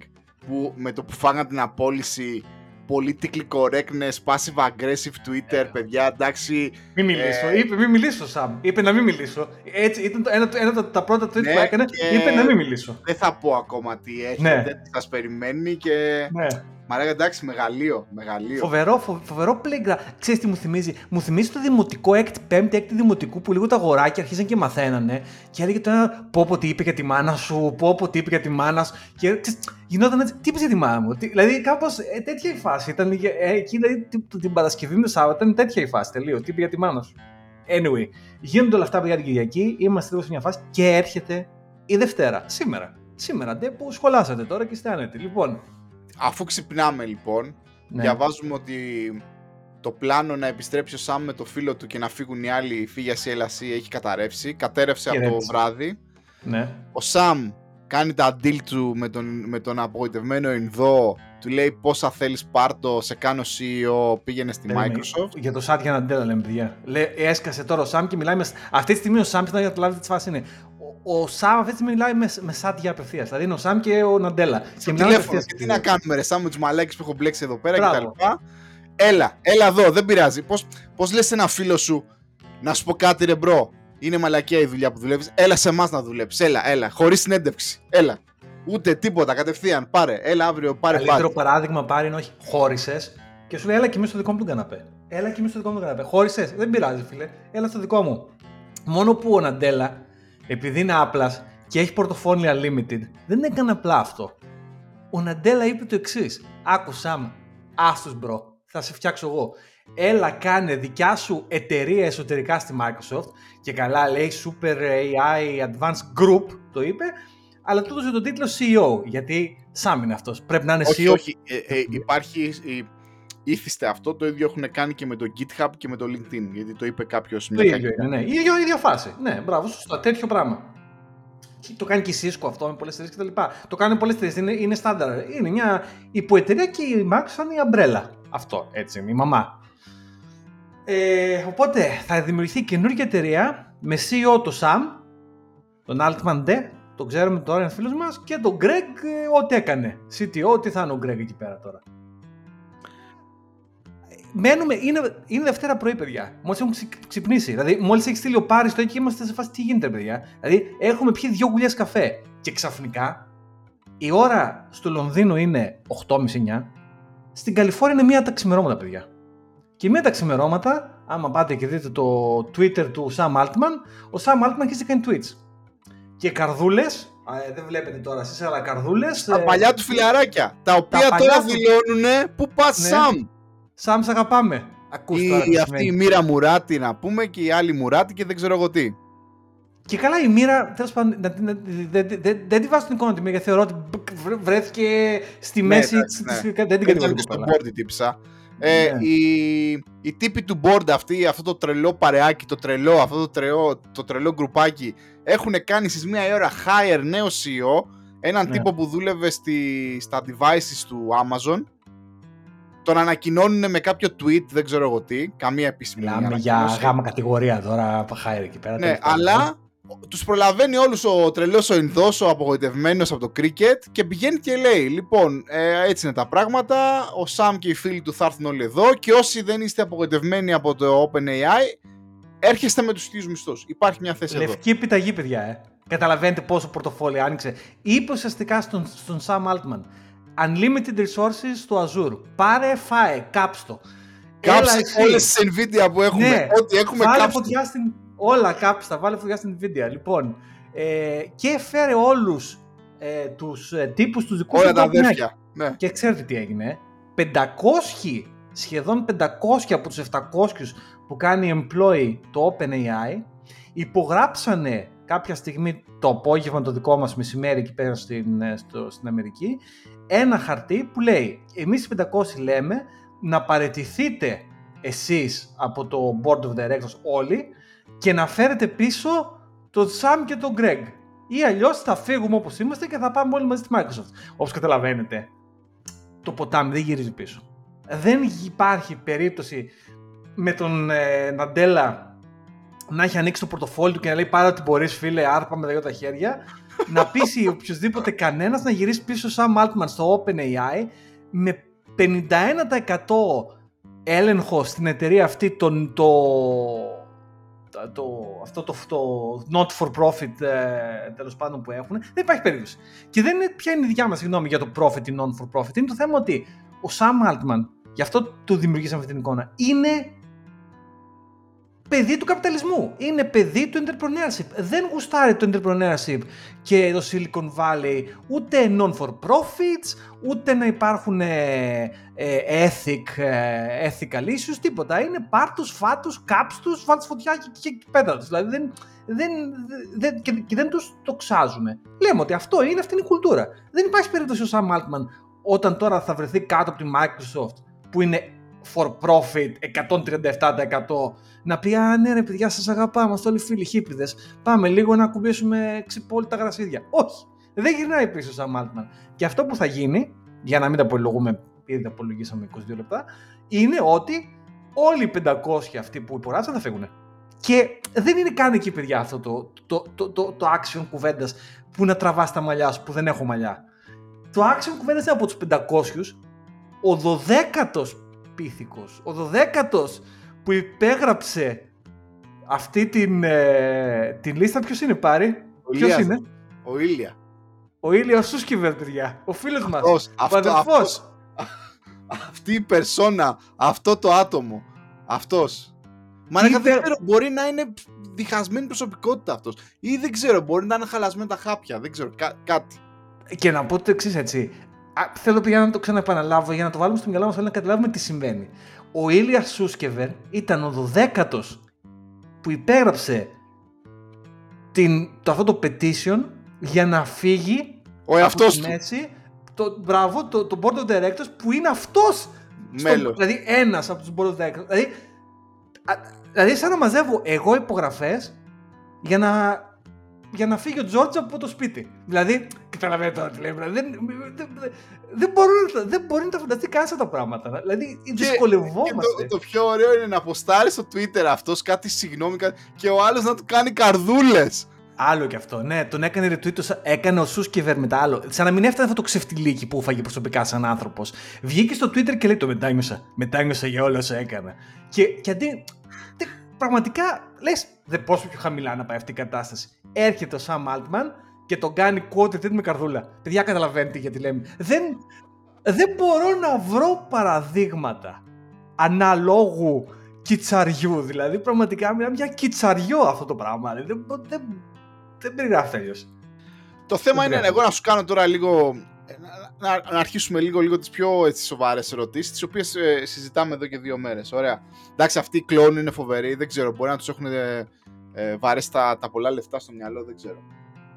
που με το που φάγαν την απόλυση political correctness, passive aggressive Twitter, παιδιά, εντάξει. Μην μιλήσω. Ε... Είπε, μην μιλήσω, Σαμ. Είπε να μην μιλήσω. Έτσι, ήταν το, ένα, ένα από τα πρώτα tweet ναι, που έκανε. Είπε να μην μιλήσω. Δεν θα πω ακόμα τι έχει, ναι. δεν σας περιμένει και. Ναι. Μα λέγα εντάξει, μεγαλείο. μεγαλείο. Φοβερό, φο, φοβερό playground. Ξέρεις τι μου θυμίζει; Μου θυμίζει το δημοτικό 6η, 5η, 6η δημοτικού που λίγο τα αγοράκια αρχίζαν και μαθαίνανε. Και έλεγε το ένα πω πω τι είπε για τη μάνα σου, πω πω τι είπε για τη μάνα σου. Και γινόταν έτσι, τι είπε για τη μάνα μου; Τι, δηλαδή κάπως ε, τέτοια η φάση. Ήταν, ε, εκεί δηλαδή την, την Παρασκευή με το Σάββατο ήταν τέτοια η φάση. Τελείως. Τι είπε για τη μάνα σου; Anyway, γίνονται όλα αυτά για την Κυριακή. Είμαστε λίγο σε μια φάση και έρχεται η Δευτέρα. Σήμερα. Σήμερα, ντε που σχολάσατε τώρα και είστε άνετοι. Λοιπόν, Αφού ξυπνάμε λοιπόν, ναι. διαβάζουμε ότι το πλάνο να επιστρέψει ο Σαμ με το φίλο του και να φύγουν οι άλλοι φύγει CLC έχει καταρρεύσει. Κατέρευσε από το βράδυ. Ναι. Ο Σαμ κάνει τα deal του με τον, με τον απογοητευμένο Ινδό. Του λέει πόσα θέλεις πάρτο, σε κάνω CEO, πήγαινε στη Microsoft. Για το Σάτια Ναντέλα λέμε παιδιά. Λέει, έσκασε τώρα ο Σαμ και μιλάει με... Αυτή τη στιγμή ο Σαμ, για να καταλάβετε τι φάση είναι ο Σάμ αυτή τη στιγμή μιλάει με, με Σάτια απευθείας. Δηλαδή είναι ο Σάμ και ο Ναντέλα. και τηλέφωνο. Και τι να κάνουμε, ρε Σάμ με τους μαλάκες που έχω μπλέξει εδώ πέρα κτλ. Έλα, έλα εδώ, δεν πειράζει. Πώς πώς λες ένα φίλο σου να σου πω κάτι, ρε bro; Είναι μαλακία η δουλειά που δουλεύεις. Έλα σε εμάς να δουλέψεις. Έλα, έλα. Χωρίς συνέντευξη. Έλα. Ούτε τίποτα, κατευθείαν. Πάρε. Έλα αύριο, πάρε πάλι. Καλύτερο παράδειγμα πάρει είναι όχι χώρισες και σου λέει Έλα κοιμήσου στο δικό μου τον καναπέ. Έλα κοιμήσου στο δικό μου τον καναπέ. Χώρισες. Δεν πειράζει, φίλε. Έλα στο δικό μου. Μόνο που ο Ναντέλα επειδή είναι άπλα και έχει πορτοφόλια unlimited, δεν έκανε απλά αυτό. Ο Ναντέλα είπε το εξής. Άκουσέ με. Άστος bro. Θα σε φτιάξω εγώ. Έλα κάνε δικιά σου εταιρεία εσωτερικά στη Microsoft και καλά λέει Super AI Advanced Group το είπε αλλά του έδωσε τον τίτλο CEO γιατί Σάμ είναι αυτός. Πρέπει να είναι όχι, CEO. Όχι, ε, ε, υπάρχει ήθιστε αυτό, το ίδιο έχουν κάνει και με το GitHub και με το LinkedIn, γιατί το είπε κάποιος Το ίδιο είναι, ναι. Η ίδια, ίδια φάση. Ναι, μπράβο, σωστά. Τέτοιο πράγμα. Το κάνει και η Cisco αυτό με πολλές εταιρείες κτλ. Το κάνουν πολλές εταιρείες. Είναι, είναι στάνταρ. Είναι μια υποεταιρεία και η Microsoft σαν η αμπρέλα. Αυτό έτσι, η μαμά. Ε, οπότε θα δημιουργηθεί καινούργια εταιρεία με CEO το Sam, τον Altman D, τον ξέρουμε τώρα, είναι φίλος μας, και τον Greg, ε, ό,τι έκανε. CTO, τι θα είναι ο Greg εκεί πέρα τώρα μένουμε, είναι, είναι Δευτέρα πρωί, παιδιά. Μόλις έχουμε ξυπνήσει. Δηλαδή, μόλις έχεις στείλει ο Πάρης το και είμαστε σε φάση τι γίνεται, παιδιά. Δηλαδή, έχουμε πιει δύο γουλιές καφέ. Και ξαφνικά η ώρα στο Λονδίνο είναι 8.30-9. Στην Καλιφόρνια είναι μία τα ξημερώματα, παιδιά. Και μία τα ξημερώματα, άμα πάτε και δείτε το Twitter του Sam Altman, ο Sam Altman έχει κάνει tweets. Και καρδούλες, ε, δεν βλέπετε τώρα εσείς, αλλά καρδούλες. Τα ε, παλιά του φιλαράκια. Τα οποία τα τώρα δηλώνουν πού πας, ναι. Sam. Σάμ, σ' αγαπάμε. Ακούς η, τώρα, αυτή η μοίρα Μουράτη να πούμε και η άλλη Μουράτη και δεν ξέρω εγώ τι. Και καλά η μοίρα, τέλος πάντων, δεν τη βάζω την εικόνα τη μοίρα, θεωρώ ότι βρέθηκε στη ναι, μέση ναι, ναι. Δεν την κατηγορώ. στον board τύπησα. Ε, ναι. η, η τύπη του board αυτή, αυτό το τρελό παρεάκι, το τρελό, αυτό το τρελό, το τρελό γκρουπάκι, έχουν κάνει στις μία ώρα hire νέο CEO, έναν ναι. τύπο που δούλευε στη, στα devices του Amazon τον ανακοινώνουν με κάποιο tweet, δεν ξέρω εγώ τι, καμία επίσημη Μιλάμε για γάμα κατηγορία τώρα, παχάει εκεί πέρα. Ναι, αλλά τους προλαβαίνει όλους ο τρελός ο Ινδός, ο απογοητευμένος από το κρίκετ και πηγαίνει και λέει λοιπόν ε, έτσι είναι τα πράγματα, ο Σαμ και οι φίλοι του θα έρθουν όλοι εδώ και όσοι δεν είστε απογοητευμένοι από το OpenAI έρχεστε με τους ίδιους μισθούς. Υπάρχει μια θέση Λευκή εδώ. Λευκή επιταγή παιδιά, ε. Καταλαβαίνετε πόσο πορτοφόλι άνοιξε. Είπε ουσιαστικά στον, στον Sam Altman Unlimited resources στο Azure. Πάρε, φάε, κάψτο. Κάψε όλες τις Nvidia που έχουμε. Ναι, ό,τι έχουμε βάλε κάψτε. φωτιά στην... Όλα κάψτα, βάλε φωτιά στην Nvidia. Λοιπόν, ε, και φέρε όλους ε, τους ε, τύπους τους δικούς Όλα του τα OpenAI. αδέρφια. Ναι. Και ξέρετε τι έγινε. 500, σχεδόν 500 από τους 700 που κάνει employee το OpenAI υπογράψανε κάποια στιγμή το απόγευμα το δικό μας μεσημέρι εκεί πέρα στην, ε, στο, στην Αμερική ένα χαρτί που λέει εμείς οι 500 λέμε να παρετηθείτε εσείς από το Board of Directors όλοι και να φέρετε πίσω τον Sam και τον Greg ή αλλιώς θα φύγουμε όπως είμαστε και θα πάμε όλοι μαζί στη Microsoft. Όπως καταλαβαίνετε, το ποτάμι δεν γυρίζει πίσω. Δεν υπάρχει περίπτωση με τον ε, Ναντέλα να έχει ανοίξει το πορτοφόλι του και να λέει πάρα ότι μπορείς, φίλε, άρπα με τα δυο τα χέρια, να πείσει οποιοδήποτε κανένας να γυρίσει πίσω σαν Altman στο OpenAI με 51% έλεγχο στην εταιρεία αυτή τον, το, το, αυτό το, το not for profit ε, τέλος πάντων που έχουν, δεν υπάρχει περίπτωση. Και δεν είναι ποια είναι η δικιά μας γνώμη για το profit ή non for profit. Είναι το θέμα ότι ο Sam Altman, γι' αυτό του δημιουργήσαμε αυτή την εικόνα, είναι παιδί του καπιταλισμού. Είναι παιδί του entrepreneurship. Δεν γουστάρει το entrepreneurship και το Silicon Valley ούτε non for profits, ούτε να υπάρχουν ε, ε, ethic, ε, ethical issues, τίποτα. Είναι πάρτους, φάτους, κάψτους, βάλτους φωτιά και, και, και πέτρα τους. Δηλαδή δεν, δεν, δεν, και, και δεν τους το ξάζουμε. Λέμε ότι αυτό είναι, αυτή είναι η κουλτούρα. Δεν υπάρχει περίπτωση ο Sam Altman όταν τώρα θα βρεθεί κάτω από τη Microsoft που είναι for profit 137% να πει «Α, ναι ρε παιδιά σας αγαπάμε, είμαστε όλοι φίλοι χίπηδες, πάμε λίγο να κουμπίσουμε ξυπόλυτα γρασίδια». Όχι, δεν γυρνάει πίσω σαν Altman. Και αυτό που θα γίνει, για να μην τα απολογούμε, ήδη τα απολογήσαμε 22 λεπτά, είναι ότι όλοι οι 500 αυτοί που υπογράψαν θα φύγουν. Και δεν είναι καν εκεί, παιδιά, αυτό το, το, το, το, το action κουβέντας που να τραβάς τα μαλλιά σου, που δεν έχω μαλλιά. Το action κουβέντας είναι από τους 500, ο 12ο πίθηκος, ο 12ο που υπέγραψε αυτή την, ε, την λίστα, ποιος είναι πάρει, ποιος είναι; Ο Ήλια. Ο Ήλια Σούσκιβερ, παιδιά. Ο φίλος μας. Αυτός, ο αυτό, αδερφός. αυτός. [LAUGHS] Αυτή η περσόνα, αυτό το άτομο, αυτός. Μα Τι ρε, δεν υπε- ξέρω, μπορεί να είναι διχασμένη προσωπικότητα αυτός. Ή δεν ξέρω, μπορεί να είναι χαλασμένα τα χάπια, δεν ξέρω, κά- κάτι. Και να πω το εξής έτσι. Α, θέλω πια να το ξαναεπαναλάβω για να το βάλουμε στο μυαλό μας όλοι να καταλάβουμε τι συμβαίνει. Ο Ήλιας Σούσκεβερ ήταν ο 12ο που υπέγραψε την, το, αυτό το petition για να φύγει Ο εαυτός από του, τη μέση το, μπράβο, το, το board of directors που είναι αυτός στο- μέλος. δηλαδή ένας από τους board of directors δηλαδή, α, δηλαδή σαν να μαζεύω εγώ υπογραφές για να, για να φύγει ο Τζόρτζ από το σπίτι δηλαδή καταλαβαίνετε τώρα τι λέμε δηλαδή, δεν, δεν, δεν, δεν, μπορεί, να τα- δεν μπορεί να τα φανταστεί κανένας αυτά τα πράγματα δηλαδή Και δυσκολευόμαστε το, το πιο ωραίο είναι να αποστάρει στο Twitter αυτός κάτι συγγνώμη κάτι, και ο άλλος να του κάνει καρδούλες. Άλλο κι αυτό. Ναι, τον έκανε retweet, το- έκανε ο Σούσκεβερ μετά άλλο. Σαν να μην έφτανε αυτό το ξεφτιλίκι που έφαγε προσωπικά σαν άνθρωπος. Βγήκε στο Twitter και λέει το μετάνιωσα. Μετάνιωσα για όλα όσα έκανα. Και, και αντί. Τε- πραγματικά λες, δεν πόσο πιο χαμηλά να πάει αυτή η κατάσταση. Έρχεται ο Sam Altman και τον κάνει quote tweet με καρδούλα. Παιδιά, καταλαβαίνετε γιατί λέμε. Δεν, δεν μπορώ να βρω παραδείγματα αναλόγου κιτσαριού. Δηλαδή, πραγματικά μιλάμε για κιτσαριό αυτό το πράγμα. Δηλαδή, δεν, δεν, δεν περιγράφει αλλιώς. Το θέμα Δεν είναι τρέχει. εγώ να σου κάνω τώρα λίγο. Να, να- να αρχίσουμε λίγο, λίγο τις πιο έτσι, σοβαρές ερωτήσεις, τις οποίες συζητάμε εδώ και δύο μέρες. Ωραία. Εντάξει, αυτοί οι κλόνοι είναι φοβεροί, δεν ξέρω. Μπορεί να τους έχουν ε, ε, βαρέσει τα, τα πολλά λεφτά στο μυαλό, δεν ξέρω.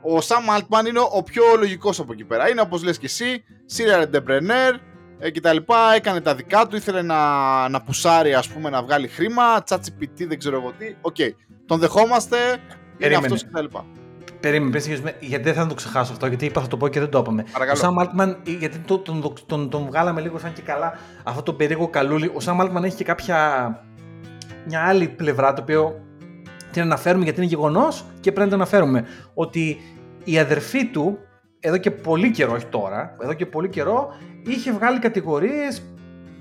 Ο Sam Altman είναι ο πιο λογικός από εκεί πέρα. Είναι όπως λες και εσύ, serial entrepreneur ε, και τα λοιπά. Έκανε τα δικά του, ήθελε να, να πουσάρει, ας πούμε, να βγάλει χρήμα. ChatGPT, δεν ξέρω εγώ τι. Οκ. Τον δεχόμαστε, είναι Περίμενε. αυτός και τα λοιπά. Περίμενε, πριν συνεχίσουμε, γιατί δεν θα το ξεχάσω αυτό, γιατί είπα θα το πω και δεν το είπαμε. Παρακαλώ. Ο Sam Altman, γιατί τον, τον, τον, τον βγάλαμε λίγο σαν και καλά αυτό το περίεργο καλούλη. Ο Sam Altman έχει και κάποια. μια άλλη πλευρά το οποίο την αναφέρουμε γιατί είναι γεγονός και πρέπει να την αναφέρουμε. Ότι η αδερφή του, εδώ και πολύ καιρό, όχι τώρα, εδώ και πολύ καιρό, είχε βγάλει κατηγορίες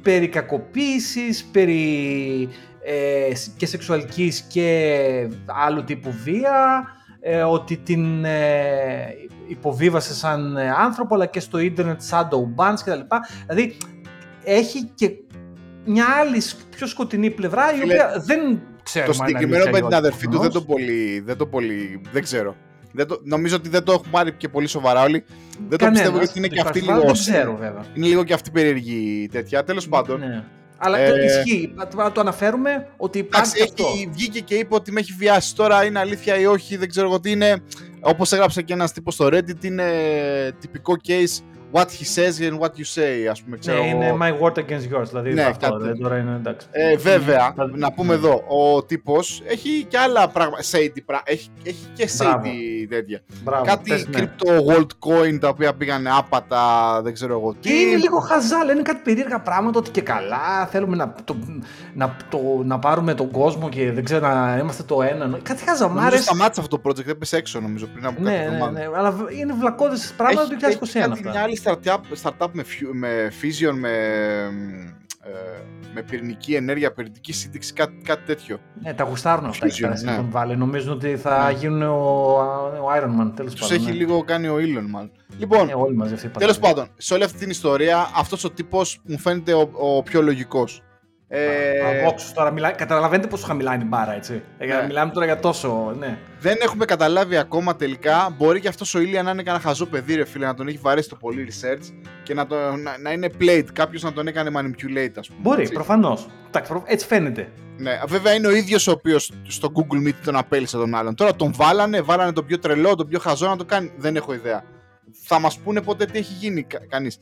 περί κακοποίησης, περί ε, και σεξουαλικής και άλλου τύπου βία, ε, ότι την ε, υποβίβασε σαν ε, άνθρωπο, αλλά και στο ίντερνετ shadow bans κτλ. Δηλαδή, έχει και μια άλλη πιο σκοτεινή πλευρά, η Φίλε, οποία δεν ξέρω Το συγκεκριμένο με την αδερφή του δεν το πολύ. Δεν το πολύ. Δεν ξέρω. Δεν το, νομίζω ότι δεν το έχουμε πάρει και πολύ σοβαρά όλοι. Δεν το πιστεύω γιατί είναι και αυτή λίγο. Δεν ξέρω, βέβαια. Είναι λίγο και αυτή περίεργη τέτοια. Τέλος πάντων. Ναι. Αλλά Ε, ισχύει. Να το αναφέρουμε ότι υπάρχει Εντάξει, αυτό. έχει, βγήκε και είπε ότι με έχει βιάσει. Τώρα είναι αλήθεια ή όχι, δεν ξέρω εγώ τι είναι. Όπως έγραψε και ένας τύπος στο Reddit, είναι τυπικό case what he says and what you say, ας πούμε. Ξέρω Ναι, εγώ. είναι my word against yours. Δηλαδή Ναι, αυτό. κάτι. Δηλαδή, τώρα είναι εντάξει. Ε, βέβαια, Θα- να πούμε εδώ, ο τύπος έχει και άλλα πράγματα. Shady, πρα- έχει, έχει και Μπράβο. shady τέτοια. Μπράβο, Κάτι πες, ναι. crypto coin τα οποία πήγανε άπατα, δεν ξέρω εγώ Και τι. είναι λίγο χαζά, λένε κάτι περίεργα πράγματα ότι και καλά θέλουμε να, το, να, το, να πάρουμε τον κόσμο και δεν ξέρω να είμαστε το ένα. Κάτι Νομίζω χαζαμάρες. σταμάτησε αυτό το project, έπεσε έξω νομίζω πριν από Ναι, κάποια ναι, εβδομάδα. ναι, αλλά είναι βλακώδες πράγματα Έχει- του 2021 έχει κάτι αυτά. μια άλλη startup, startup με, φιου- με fusion, με, ε, με πυρηνική ενέργεια, πυρηνική σύνδεξη, κάτι, κάτι τέτοιο. Ναι, τα γουστάρουν αυτά εκεί Fusion, πέρα ναι. στην Valley. Νομίζουν ότι θα Ναι. γίνουν ο, ο Iron Man, τέλος Τους πάντων. έχει ναι. λίγο κάνει ο Elon μάλλον. Λοιπόν, Ε, όλοι μαζί αυτοί. τέλος πάντων, σε όλη αυτή την ιστορία, αυτός ο τύπος μου φαίνεται ο, ο πιο λογικός. Ε, Απόξω τώρα, μιλά... καταλαβαίνετε πόσο χαμηλά είναι η μπάρα, έτσι. Ε, Ναι. Μιλάμε τώρα για τόσο, ναι. δεν έχουμε καταλάβει ακόμα τελικά. Μπορεί και αυτός ο Ήλια να είναι κανένα χαζό παιδί, ρε φίλε, να τον έχει βαρέσει το πολύ research και να, το, να, να είναι played. Κάποιος να τον έκανε manipulate, ας πούμε. Μπορεί, έτσι. προφανώς. Έτσι φαίνεται. Ναι, βέβαια είναι ο ίδιος ο οποίος στο Google Meet τον απέλησε τον άλλον. Τώρα τον βάλανε, βάλανε τον πιο τρελό, τον πιο χαζό να το κάνει. Δεν έχω ιδέα. Θα μας πούνε ποτέ τι έχει γίνει κα, κανείς.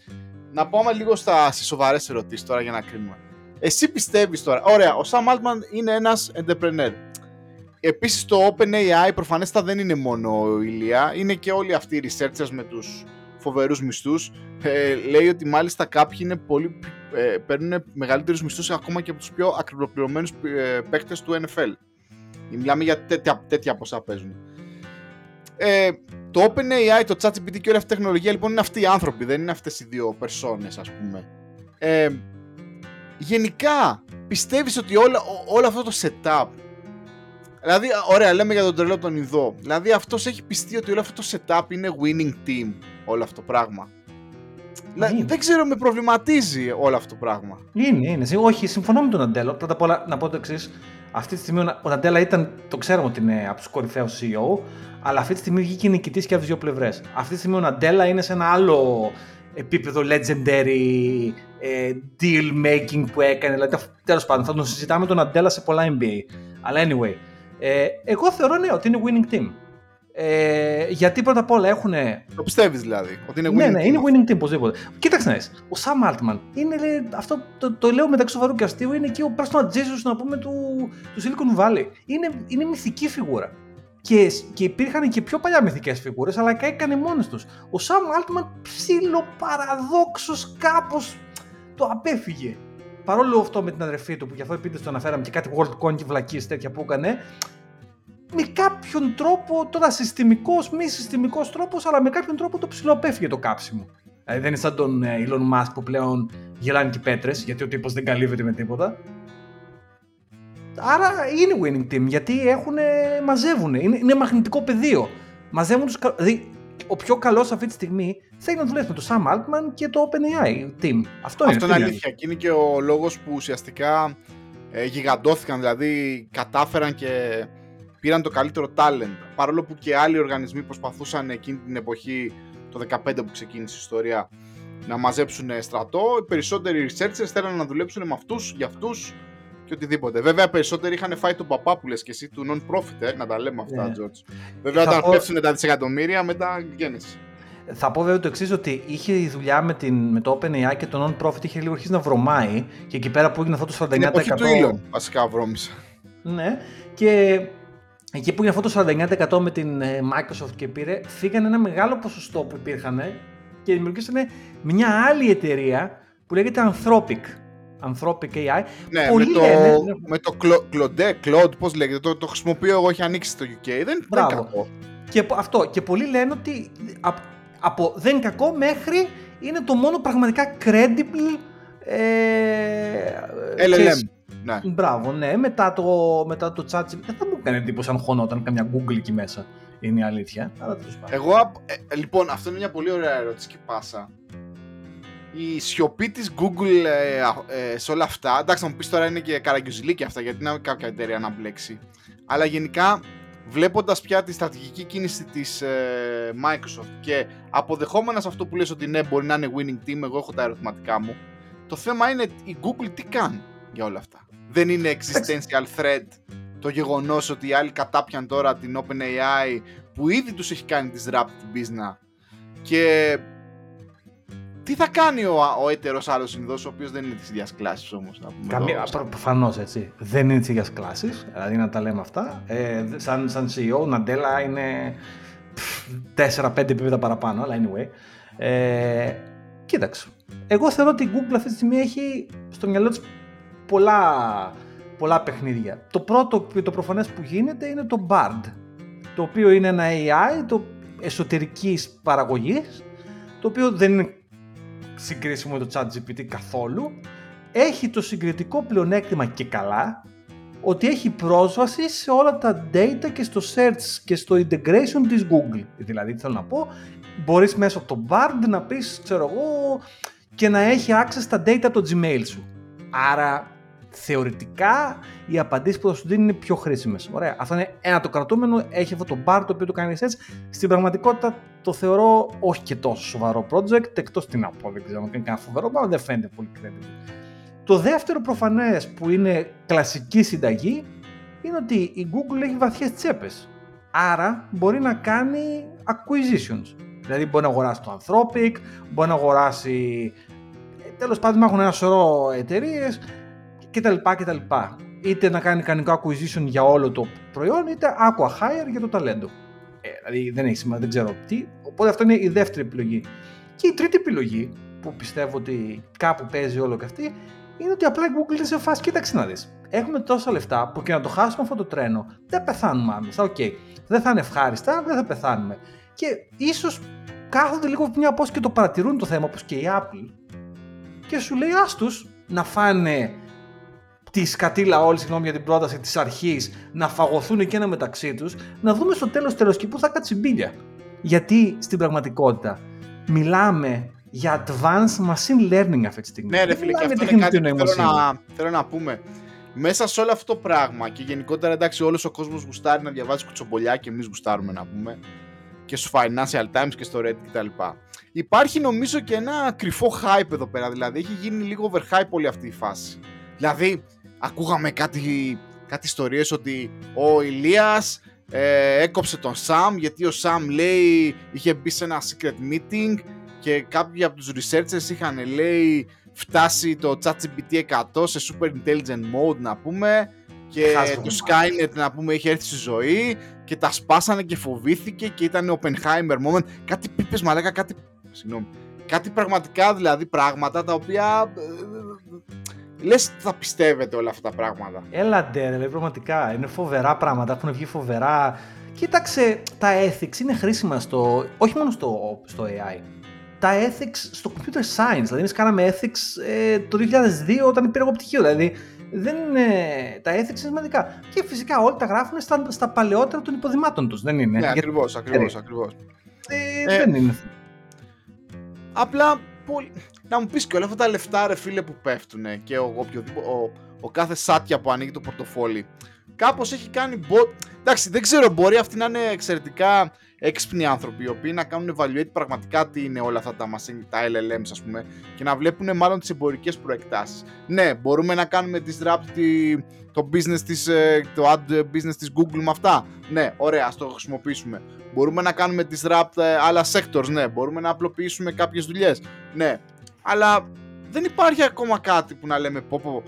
Να πάμε λίγο στα, στις σοβαρές ερωτήσεις τώρα για να κρίνουμε. Εσύ πιστεύεις τώρα, ωραία, ο Sam Altman είναι ένας entrepreneur. Επίσης το OpenAI προφανέστατα δεν είναι μόνο η Ηλία, είναι και όλοι αυτοί οι researchers με τους φοβερούς μισθούς. Ε, λέει ότι μάλιστα κάποιοι είναι πολύ, ε, παίρνουν μεγαλύτερους μισθούς ακόμα και από τους πιο ακριβοπληρωμένου ε, παίκτες του NFL. Μιλάμε για τέτοια, τέτοια ποσά παίζουν. Ε, το OpenAI, το ChatGPT και όλη αυτή η τεχνολογία λοιπόν είναι αυτοί οι άνθρωποι, δεν είναι αυτές οι δύο περσόνες ας πούμε. Ε, γενικά, πιστεύεις ότι όλα, ό- όλο αυτό το setup Δηλαδή, ωραία, λέμε για τον τρελό τον Ινδό. Δηλαδή, αυτός έχει πιστεί ότι όλο αυτό το setup είναι winning team, όλο αυτό το πράγμα. Δηλαδή, είναι. δεν ξέρω, με προβληματίζει όλο αυτό το πράγμα. Είναι, είναι. Συ- Όχι, συμφωνώ με τον Αντέλο. Πρώτα απ' όλα να πω το εξής. Αυτή τη στιγμή ο Να- ο Ναντέλα ήταν, το ξέρουμε ότι είναι από τους κορυφαίους CEO, αλλά αυτή τη στιγμή βγήκε νικητής και από τις δύο πλευρές. Αυτή τη στιγμή ο Ναντέλα είναι σε ένα άλλο επίπεδο legendary ε, deal making που έκανε. Δηλαδή, τέλος πάντων, θα τον συζητάμε τον Ναντέλα σε πολλά NBA. Αλλά anyway, ε, εγώ θεωρώ ναι, ότι είναι winning team. Ε, γιατί πρώτα απ' όλα έχουν Το πιστεύεις δηλαδή, ότι είναι winning ναι, ναι, team. είναι winning team οπωσδήποτε. Κοίταξε να δεις, Ο Σαμ Altman είναι, λέει, αυτό το, το λέω μεταξύ σοβαρού και αστείου, είναι και ο personal Jesus να πούμε του, του Silicon Valley. Είναι, είναι μυθική φιγούρα. Και, και υπήρχαν και πιο παλιά μυθικές φιγούρες, αλλά και έκανε μόνες τους. Ο Σαμ Altman ψιλοπαραδόξως κάπως το απέφυγε. Παρόλο αυτό με την αδερφή του, που γι' αυτό επίτηδες το αναφέραμε και κάτι WorldCon και βλακίες τέτοια που έκανε, με κάποιον τρόπο, τώρα συστημικός, μη συστημικός τρόπος, αλλά με κάποιον τρόπο το ψιλοαπέφυγε το κάψιμο. Δηλαδή δεν είναι σαν τον ε, Elon Musk που πλέον γελάνε και πέτρες, γιατί ο τύπος δεν καλύβεται με τίποτα. Άρα είναι winning team, γιατί έχουν, μαζεύουν. Είναι, είναι μαγνητικό πεδίο. Μαζεύουν τους, κα- δηλαδή, ο πιο καλός αυτή τη στιγμή θέλει να δουλεύει με το Sam Altman και το OpenAI team. Αυτό, Αυτό είναι τι αλήθεια και είναι και ο λόγος που ουσιαστικά ε, γιγαντώθηκαν, δηλαδή κατάφεραν και πήραν το καλύτερο talent. Παρόλο που και άλλοι οργανισμοί προσπαθούσαν εκείνη την εποχή, το 15 που ξεκίνησε η ιστορία, να μαζέψουν στρατό, οι περισσότεροι researchers θέλανε να δουλέψουν με αυτούς, για αυτούς και οτιδήποτε. Βέβαια, περισσότεροι είχαν φάει τον παπά που λες και εσύ του non-profit, ε, να τα λέμε αυτά, Ναι. George. Βέβαια, Θα όταν πω- πέφτουν τα δισεκατομμύρια, μετά γέννηση. Θα πω βέβαια το εξής, ότι είχε η δουλειά με, την, με το OpenAI και το non-profit είχε λίγο αρχίσει να βρωμάει και εκεί πέρα που έγινε αυτό το 49%. Την εποχή του Elon, βασικά βρώμησα. Ναι, και εκεί που είναι αυτό το 49% με την ε, Microsoft και πήρε, φύγανε ένα μεγάλο ποσοστό που υπήρχαν και δημιουργήσανε μια άλλη εταιρεία που λέγεται Anthropic. Anthropic AI. Ναι, με το, λένε, με το Claude, Claude, πώς λέγεται, το, το χρησιμοποιώ εγώ, έχει ανοίξει στο UK, δεν, δεν κακό. Και, αυτό, και πολλοί λένε ότι από, από δεν είναι κακό μέχρι είναι το μόνο πραγματικά credible ε, LLM. Ναι. Μπράβο, ναι. Μετά το, μετά το chat δεν θα μου έκανε εντύπωση αν χωνόταν καμιά Google εκεί μέσα. Είναι η αλήθεια. Αλλά Εγώ, ε, λοιπόν, αυτό είναι μια πολύ ωραία ερώτηση και πάσα. Η σιωπή της Google ε, ε, σε όλα αυτά. Εντάξει, θα μου πεις τώρα είναι και καραγκιουζιλίκια αυτά, γιατί είναι κάποια εταιρεία να μπλέξει. Αλλά γενικά, βλέποντας πια τη στρατηγική κίνηση της ε, Microsoft και αποδεχόμενας αυτό που λες ότι ναι, μπορεί να είναι winning team, εγώ έχω τα ερωτηματικά μου. Το θέμα είναι η Google τι κάνει για όλα αυτά. Δεν είναι existential threat το γεγονός ότι οι άλλοι κατάπιαν τώρα την OpenAI που ήδη τους έχει κάνει disrupt την business και τι θα κάνει ο, ο έτερος άλλος συνδός, ο οποίος δεν είναι της ίδιας κλάσης όμως. Καμία. Προφανώς έτσι. Δεν είναι της ίδιας κλάσης. Δηλαδή να τα λέμε αυτά. Ε, σαν, σαν CEO, ο Ναντέλα είναι 4-5 επίπεδα παραπάνω. Αλλά anyway. Ε, κοίταξε. Εγώ θεωρώ ότι η Google αυτή τη στιγμή έχει στο μυαλό της πολλά, πολλά παιχνίδια. Το πρώτο και το προφανές που γίνεται είναι το BARD, το οποίο είναι ένα AI το εσωτερικής παραγωγής, το οποίο δεν είναι συγκρίσιμο με το ChatGPT καθόλου, έχει το συγκριτικό πλεονέκτημα και καλά, ότι έχει πρόσβαση σε όλα τα data και στο search και στο integration της Google. Δηλαδή, τι θέλω να πω, μπορείς μέσω από το Bard να πεις, ξέρω εγώ, και να έχει access στα data από το Gmail σου. Άρα θεωρητικά οι απαντήσεις που θα σου δίνουν είναι πιο χρήσιμες. Ωραία. Αυτό είναι ένα το κρατούμενο. Έχει αυτό το bar το οποίο το κάνεις έτσι. Στην πραγματικότητα το θεωρώ όχι και τόσο σοβαρό project. Εκτός τι να πω, δεν ξέρω αν είναι κανένα φοβερό, αλλά δεν φαίνεται πολύ credible. Το δεύτερο προφανές που είναι κλασική συνταγή είναι ότι η Google έχει βαθιές τσέπες. Άρα μπορεί να κάνει acquisitions. Δηλαδή μπορεί να αγοράσει το Anthropic, μπορεί να αγοράσει τέλος πάντων έχουν ένα σωρό εταιρείες κτλ. κτλ. Είτε να κάνει κανονικό acquisition για όλο το προϊόν, είτε acqui-hire για το ταλέντο. Ε, δηλαδή δεν έχει σημασία, δεν ξέρω τι. Οπότε αυτό είναι η δεύτερη επιλογή. Και η τρίτη επιλογή, που πιστεύω ότι κάπου παίζει όλο και αυτή, είναι ότι απλά η Google είναι σε φάση, κοίταξε να δεις. Έχουμε τόσα λεφτά που και να το χάσουμε αυτό το τρένο, δεν πεθάνουμε άμεσα. Οκ. Okay. Δεν θα είναι ευχάριστα, δεν θα πεθάνουμε. Και ίσως κάθονται λίγο μια πώς και το παρατηρούν το θέμα, όπως και η Apple, και σου λέει άστου να φάνε τη σκατήλα όλη, συγγνώμη για την πρόταση της αρχής, να φαγωθούν και ένα μεταξύ τους, να δούμε στο τέλος τέλος και πού θα κάτσει μπίλια. Γιατί στην πραγματικότητα μιλάμε για advanced machine learning αυτή τη στιγμή. Ναι, ρε φίλε, και αυτό είναι κάτι που θέλω να, θέλω να πούμε. Μέσα σε όλο αυτό το πράγμα και γενικότερα εντάξει, όλος ο κόσμος γουστάρει να διαβάζει κουτσομπολιά και εμείς γουστάρουμε να πούμε και στο Financial Times και στο Reddit κτλ. Υπάρχει νομίζω και ένα κρυφό hype εδώ πέρα, δηλαδή έχει γίνει λίγο overhype όλη αυτή η φάση. Δηλαδή, ακούγαμε κάτι, κάτι ιστορίες ότι ο Ηλίας ε, έκοψε τον Sam γιατί ο Sam λέει είχε μπει σε ένα secret meeting και κάποιοι από τους researchers είχαν λέει φτάσει το ChatGPT 100 σε super intelligent mode να πούμε και το Skynet να πούμε είχε έρθει στη ζωή και τα σπάσανε και φοβήθηκε και ήταν Oppenheimer moment. Κάτι πίπες μαλάκα κάτι συγγνώμη. Κάτι πραγματικά δηλαδή πράγματα τα οποία Λες θα πιστεύετε όλα αυτά τα πράγματα. Έλα ντε, πραγματικά. Είναι φοβερά πράγματα. Έχουν βγει φοβερά. Κοίταξε, τα ethics είναι χρήσιμα στο. όχι μόνο στο, στο AI. Τα ethics στο computer science. Δηλαδή, εμείς κάναμε ethics ε, το 2002 όταν πήρα εγώ πτυχίο. Δηλαδή, δεν είναι... τα ethics είναι σημαντικά. Και φυσικά όλοι τα γράφουν στα, στα παλαιότερα των υποδημάτων τους. Δεν είναι. Ναι, ακριβώς, ακριβώς. Ακριβώς. Ε, ε, δεν είναι. Απλά πολύ να μου πεις και όλα αυτά τα λεφτά, ρε φίλε, που πέφτουν και ο, ο, ο κάθε σάτια που ανοίγει το πορτοφόλι. Κάπως έχει κάνει. Μπο... Εντάξει, δεν ξέρω, μπορεί αυτοί να είναι εξαιρετικά έξυπνοι άνθρωποι, οι οποίοι να κάνουν evaluate πραγματικά τι είναι όλα αυτά τα, machine, τα LLMs, ας πούμε, και να βλέπουν μάλλον τις εμπορικές προεκτάσεις. Ναι, μπορούμε να κάνουμε disrupt το business της, ε, το ad business της Google με αυτά. Ναι, ωραία, ας το χρησιμοποιήσουμε. Μπορούμε να κάνουμε disrupt ε, άλλα sectors, ναι. Μπορούμε να απλοποιήσουμε κάποιες δουλειές. Ναι, αλλά δεν υπάρχει ακόμα κάτι που να λέμε πω, πω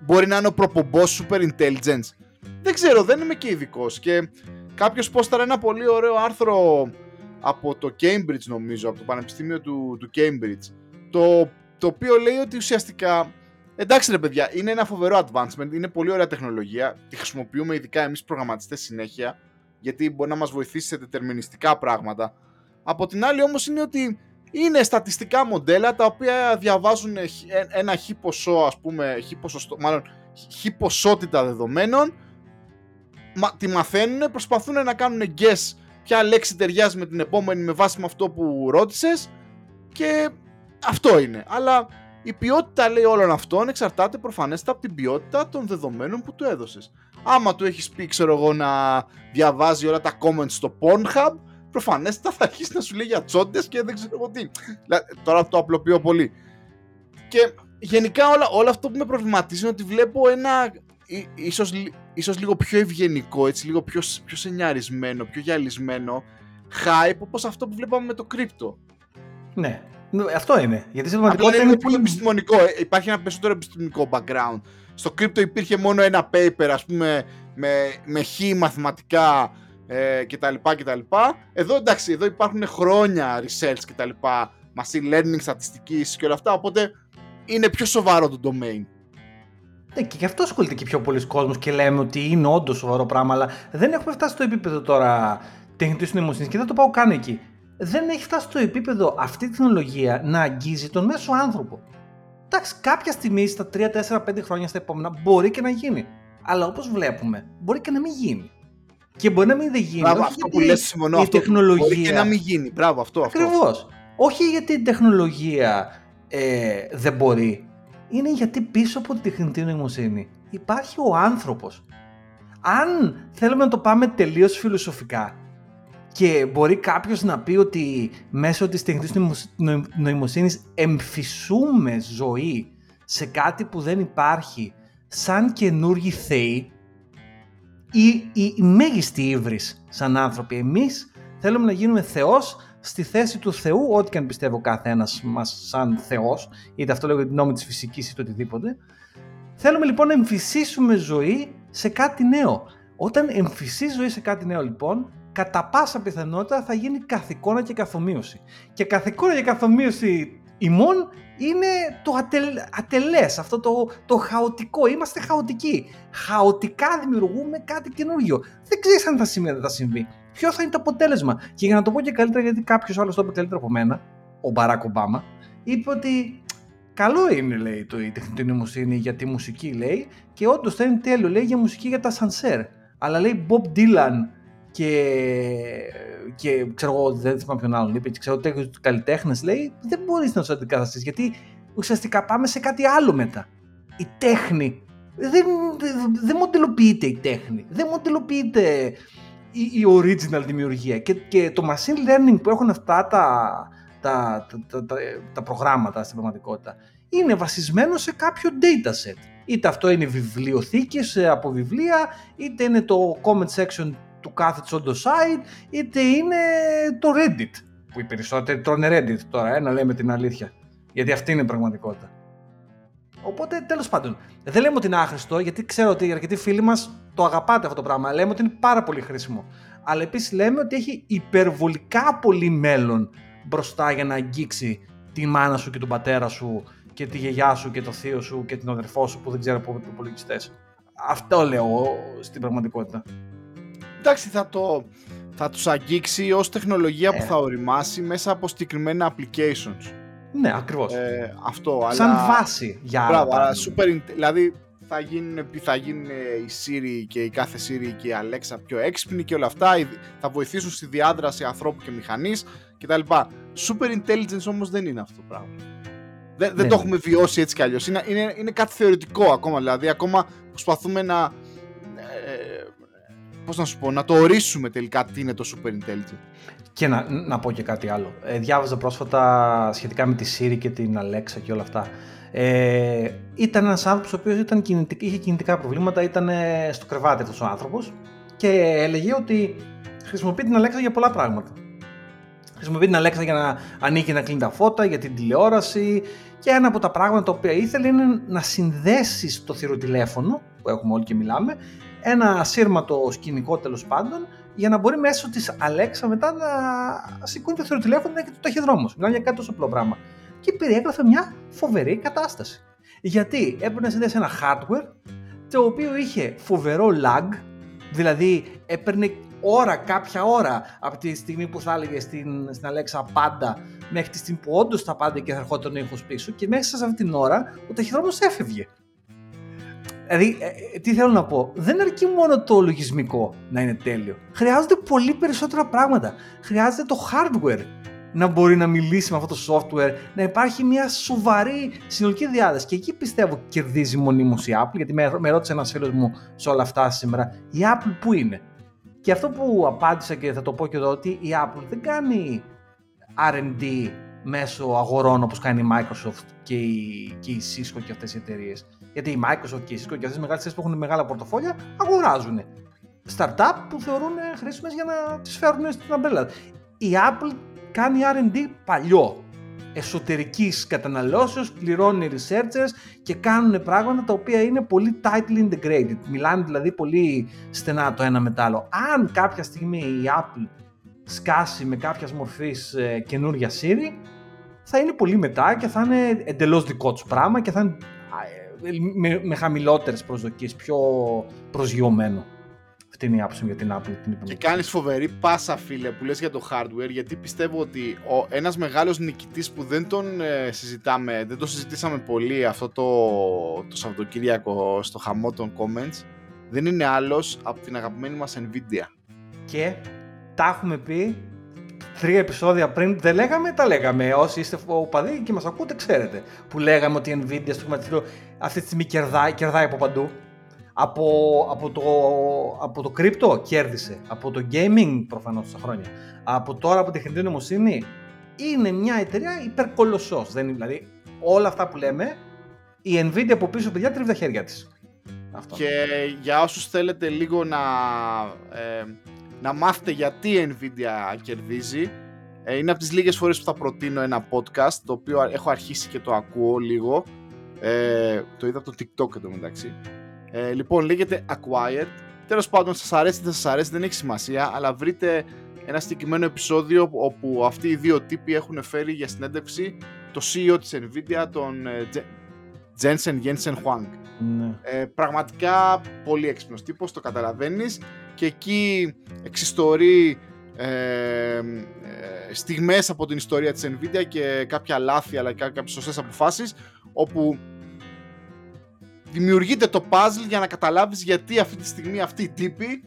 μπορεί να είναι ο προπομπός super intelligence δεν ξέρω, δεν είμαι και ειδικός. Και κάποιος πόσταρε ένα πολύ ωραίο άρθρο από το Cambridge, νομίζω, από το Πανεπιστήμιο του, του Cambridge, το, το οποίο λέει ότι ουσιαστικά. Εντάξει ρε παιδιά, είναι ένα φοβερό advancement, είναι πολύ ωραία τεχνολογία, τη χρησιμοποιούμε ειδικά εμείς προγραμματιστές συνέχεια, γιατί μπορεί να μας βοηθήσει σε δετερμινιστικά πράγματα. Από την άλλη όμως είναι ότι είναι στατιστικά μοντέλα τα οποία διαβάζουν ένα χι ποσό, ας πούμε, χι ποσοστό, μάλλον χι ποσότητα δεδομένων, μα, τη μαθαίνουν, προσπαθούν να κάνουν guess ποια λέξη ταιριάζει με την επόμενη με βάση με αυτό που ρώτησες και αυτό είναι. Αλλά η ποιότητα λέει όλων αυτών εξαρτάται προφανέστατα από την ποιότητα των δεδομένων που του έδωσες. Άμα του έχεις πει, ξέρω εγώ, να διαβάζει όλα τα comments στο Pornhub, προφανέστατα θα αρχίσει να σου λέει για τσόντες και δεν ξέρω εγώ τι. Τώρα το απλοποιώ πολύ. Και γενικά όλα, όλο αυτό που με προβληματίζει είναι ότι βλέπω ένα ίσως, ίσως λίγο πιο ευγενικό, έτσι, λίγο πιο, πιο σενιαρισμένο, πιο γυαλισμένο hype όπως αυτό που βλέπαμε με το κρύπτο. Ναι, αυτό είναι. Γιατί στην πραγματικότητα είναι, είναι πολύ επιστημονικό. Ε, υπάρχει ένα περισσότερο επιστημονικό background. Στο κρύπτο υπήρχε μόνο ένα paper, ας πούμε, με, με χ μαθηματικά ε, κτλ, κτλ. Εδώ εντάξει, εδώ υπάρχουν χρόνια research κτλ. Machine learning, στατιστικής και όλα αυτά, οπότε είναι πιο σοβαρό το domain. Ναι, και γι' αυτό ασχολείται και πιο πολλοί κόσμος και λέμε ότι είναι όντως σοβαρό πράγμα, αλλά δεν έχουμε φτάσει στο επίπεδο τώρα τεχνητή νοημοσύνη και δεν το πάω καν εκεί. Δεν έχει φτάσει στο επίπεδο αυτή η τεχνολογία να αγγίζει τον μέσο άνθρωπο. Εντάξει, κάποια στιγμή στα 3, 4, 5 χρόνια στα επόμενα μπορεί και να γίνει. Αλλά όπως βλέπουμε, μπορεί και να μην γίνει. Και μπορεί να μην δεν γίνει. Μπράβο, αυτό που λες συμφωνώ. Αυτό τεχνολογία... Μπορεί και να μην γίνει. Μπράβο, αυτό. Ακριβώς. Όχι γιατί η τεχνολογία ε, δεν μπορεί, είναι γιατί πίσω από τη τεχνητή νοημοσύνη υπάρχει ο άνθρωπος. Αν θέλουμε να το πάμε τελείως φιλοσοφικά και μπορεί κάποιος να πει ότι μέσω της τεχνητής νοημοσύνης εμφυσούμε ζωή σε κάτι που δεν υπάρχει σαν καινούργιοι θεοί ή η μέγιστη ύβρις σαν άνθρωποι. Εμείς θέλουμε να γίνουμε Θεός στη θέση του Θεού, ό,τι και αν πιστεύω ο καθένας μας σαν Θεός, είτε αυτό λέγεται νόμοι της φυσικής είτε οτιδήποτε. Θέλουμε λοιπόν να εμφυσίσουμε ζωή σε κάτι νέο. Όταν εμφυσείς ζωή σε κάτι νέο, λοιπόν, κατά πάσα πιθανότητα θα γίνει καθηκόνα και καθομοίωση. Και καθηκόνα και καθομοίωση ημών είναι το ατελ, ατελές, αυτό το, το χαοτικό. Είμαστε χαοτικοί. Χαοτικά δημιουργούμε κάτι καινούργιο. Δεν ξέρεις αν θα συμβεί, δεν θα συμβεί ποιο θα είναι το αποτέλεσμα; Και για να το πω και καλύτερα, γιατί κάποιος άλλος το είπε καλύτερα από μένα, ο Μπαράκ Ομπάμα, είπε ότι καλό είναι, λέει, το, η τεχνητή νοημοσύνη για τη μουσική, λέει, και όντως θα είναι τέλειο, λέει, για μουσική για τα σανσέρ. Αλλά λέει Bob Dylan και, και ξέρω εγώ, δεν θυμάμαι ποιον άλλον είπε, και ξέρω ότι καλλιτέχνες, λέει, δεν μπορείς να τους αντικαταστήσεις, γιατί ουσιαστικά πάμε σε κάτι άλλο μετά. Η τέχνη δεν, δεν μοντελοποιείται η τέχνη. Δεν μοντελοποιείται η, original δημιουργία και, και το machine learning που έχουν αυτά τα, τα, τα, τα, τα προγράμματα στην πραγματικότητα είναι βασισμένο σε κάποιο dataset. Είτε αυτό είναι βιβλιοθήκες ε, από βιβλία, είτε είναι το comment section του κάθε τσόντο site, είτε είναι το Reddit. Που οι περισσότεροι τρώνε Reddit τώρα, ε, να λέμε την αλήθεια. Γιατί αυτή είναι η πραγματικότητα. Οπότε τέλος πάντων, δεν λέμε ότι είναι άχρηστο, γιατί ξέρω ότι οι αρκετοί φίλοι μας το αγαπάτε αυτό το πράγμα. Λέμε ότι είναι πάρα πολύ χρήσιμο. Αλλά επίσης λέμε ότι έχει υπερβολικά πολύ μέλλον μπροστά για να αγγίξει τη μάνα σου και τον πατέρα σου και τη γιαγιά σου και το θείο σου και την αδερφό σου που δεν ξέρω από πού υπολογιστέ. Αυτό λέω στην πραγματικότητα. Εντάξει, θα το. Θα τους αγγίξει ως τεχνολογία που ε. θα οριμάσει μέσα από συγκεκριμένα applications. Ναι, ακριβώς. Ε, αυτό, Σαν βάση για άλλα. Μπράβο, αλλά super, δηλαδή θα γίνουν, θα γίνουν η Siri και η κάθε Siri και η Alexa πιο έξυπνη και όλα αυτά. Θα βοηθήσουν στη διάδραση ανθρώπου και μηχανής κτλ. Super intelligence όμως δεν είναι αυτό το πράγμα. Δεν, δεν ναι. το έχουμε βιώσει έτσι κι αλλιώς. Είναι, είναι, είναι κάτι θεωρητικό ακόμα. Δηλαδή, ακόμα προσπαθούμε να. Ε, πώς να σου πω, να το ορίσουμε τελικά τι είναι το super intelligent. Και να, να πω και κάτι άλλο. Ε, διάβαζα πρόσφατα σχετικά με τη Siri και την Alexa και όλα αυτά. Ε, ήταν ένας άνθρωπος ο οποίος ήταν είχε κινητικά προβλήματα, ήταν στο κρεβάτι αυτός ο άνθρωπος και έλεγε ότι χρησιμοποιεί την Alexa για πολλά πράγματα. Χρησιμοποιεί την Alexa για να ανοίγει και να κλείνει τα φώτα, για την τηλεόραση και ένα από τα πράγματα τα οποία ήθελε είναι να συνδέσεις το θηροτηλέφωνο που έχουμε όλοι και μιλάμε ένα ασύρματο σκηνικό τέλος πάντων για να μπορεί μέσω της Alexa μετά να σηκώνει το τηλέφωνο και το ταχυδρόμος. Μιλάμε για κάτι τόσο απλό πράγμα. Και περιέγραφε μια φοβερή κατάσταση. Γιατί έπρεπε να συνδέσει ένα hardware το οποίο είχε φοβερό lag, δηλαδή έπαιρνε ώρα, κάποια ώρα από τη στιγμή που θα έλεγε στην, στην Alexa πάντα μέχρι τη στιγμή που όντως θα πάντα και θα ερχόταν ο ήχος πίσω και μέσα σε αυτή την ώρα ο ταχυδρόμος έφευγε. Δηλαδή, ε, ε, τι θέλω να πω, δεν αρκεί μόνο το λογισμικό να είναι τέλειο. Χρειάζονται πολύ περισσότερα πράγματα. Χρειάζεται το hardware να μπορεί να μιλήσει με αυτό το software, να υπάρχει μια σοβαρή συνολική διάθεση. Και εκεί πιστεύω κερδίζει μονίμως η Apple, γιατί με, με ρώτησε ένας φίλος μου σε όλα αυτά σήμερα, η Apple πού είναι; Και αυτό που απάντησα και θα το πω και εδώ, ότι η Apple δεν κάνει R&D μέσω αγορών όπως κάνει η Microsoft και η, και η Cisco και αυτές οι εταιρείες. Γιατί η Microsoft και η Cisco και αυτές οι μεγάλες εταιρείες που έχουν μεγάλα πορτοφόλια αγοράζουν startup που θεωρούν χρήσιμες για να τις φέρουν στην αμπέλα. Η Apple κάνει R&D παλιό, εσωτερικής καταναλώσεως, πληρώνει researchers και κάνουν πράγματα τα οποία είναι πολύ tightly integrated. Μιλάνε δηλαδή πολύ στενά το ένα με το άλλο. Αν κάποια στιγμή η Apple σκάσει με κάποιας μορφής ε, καινούρια Siri, θα είναι πολύ μετά και θα είναι εντελώς δικό τους πράγμα και θα είναι ε, με, με χαμηλότερες προσδοκίες, πιο προσγειωμένο. Αυτή είναι η άποψη για την Apple. Την και κάνεις φοβερή πάσα, φίλε, που λες για το hardware, γιατί πιστεύω ότι ο, ένας μεγάλος νικητής που δεν τον ε, συζητάμε, δεν το συζητήσαμε πολύ αυτό το, το Σαββατοκύριακο στο χαμό των comments, δεν είναι άλλος από την αγαπημένη μας Nvidia. Και τα έχουμε πει τρία επεισόδια πριν, δεν λέγαμε, τα λέγαμε. Όσοι είστε οπαδοί και μας ακούτε, ξέρετε. Που λέγαμε ότι η Nvidia στο χρηματιστήριο αυτή τη στιγμή κερδάει, κερδάει από παντού. Από, από, το, από το crypto κέρδισε. Από το gaming προφανώς στα χρόνια. Από τώρα από τη τεχνητή νοημοσύνη είναι μια εταιρεία υπερκολοσσός. Δηλαδή όλα αυτά που λέμε, η Nvidia από πίσω, παιδιά, τρίβει τα χέρια της. Και για όσους θέλετε λίγο να ε, να μάθετε γιατί η Nvidia κερδίζει. Ε, είναι από τις λίγες φορές που θα προτείνω ένα podcast, το οποίο έχω αρχίσει και το ακούω λίγο. Ε, το είδα από το TikTok εδώ μεταξύ. Ε, λοιπόν, λέγεται Acquired. Τέλος πάντων, σας αρέσει, δεν σας αρέσει, δεν έχει σημασία, αλλά βρείτε ένα συγκεκριμένο επεισόδιο όπου αυτοί οι δύο τύποι έχουν φέρει για συνέντευξη το CEO της Nvidia, τον ε, Jensen Jensen Huang. Ναι. Ε, πραγματικά πολύ έξυπνος τύπος, το καταλαβαίνεις και εκεί εξιστορεί ε, ε, στιγμές από την ιστορία της Nvidia και κάποια λάθη αλλά και κάποιες σωστές αποφάσεις όπου δημιουργείται το puzzle για να καταλάβεις γιατί αυτή τη στιγμή αυτοί οι τύποι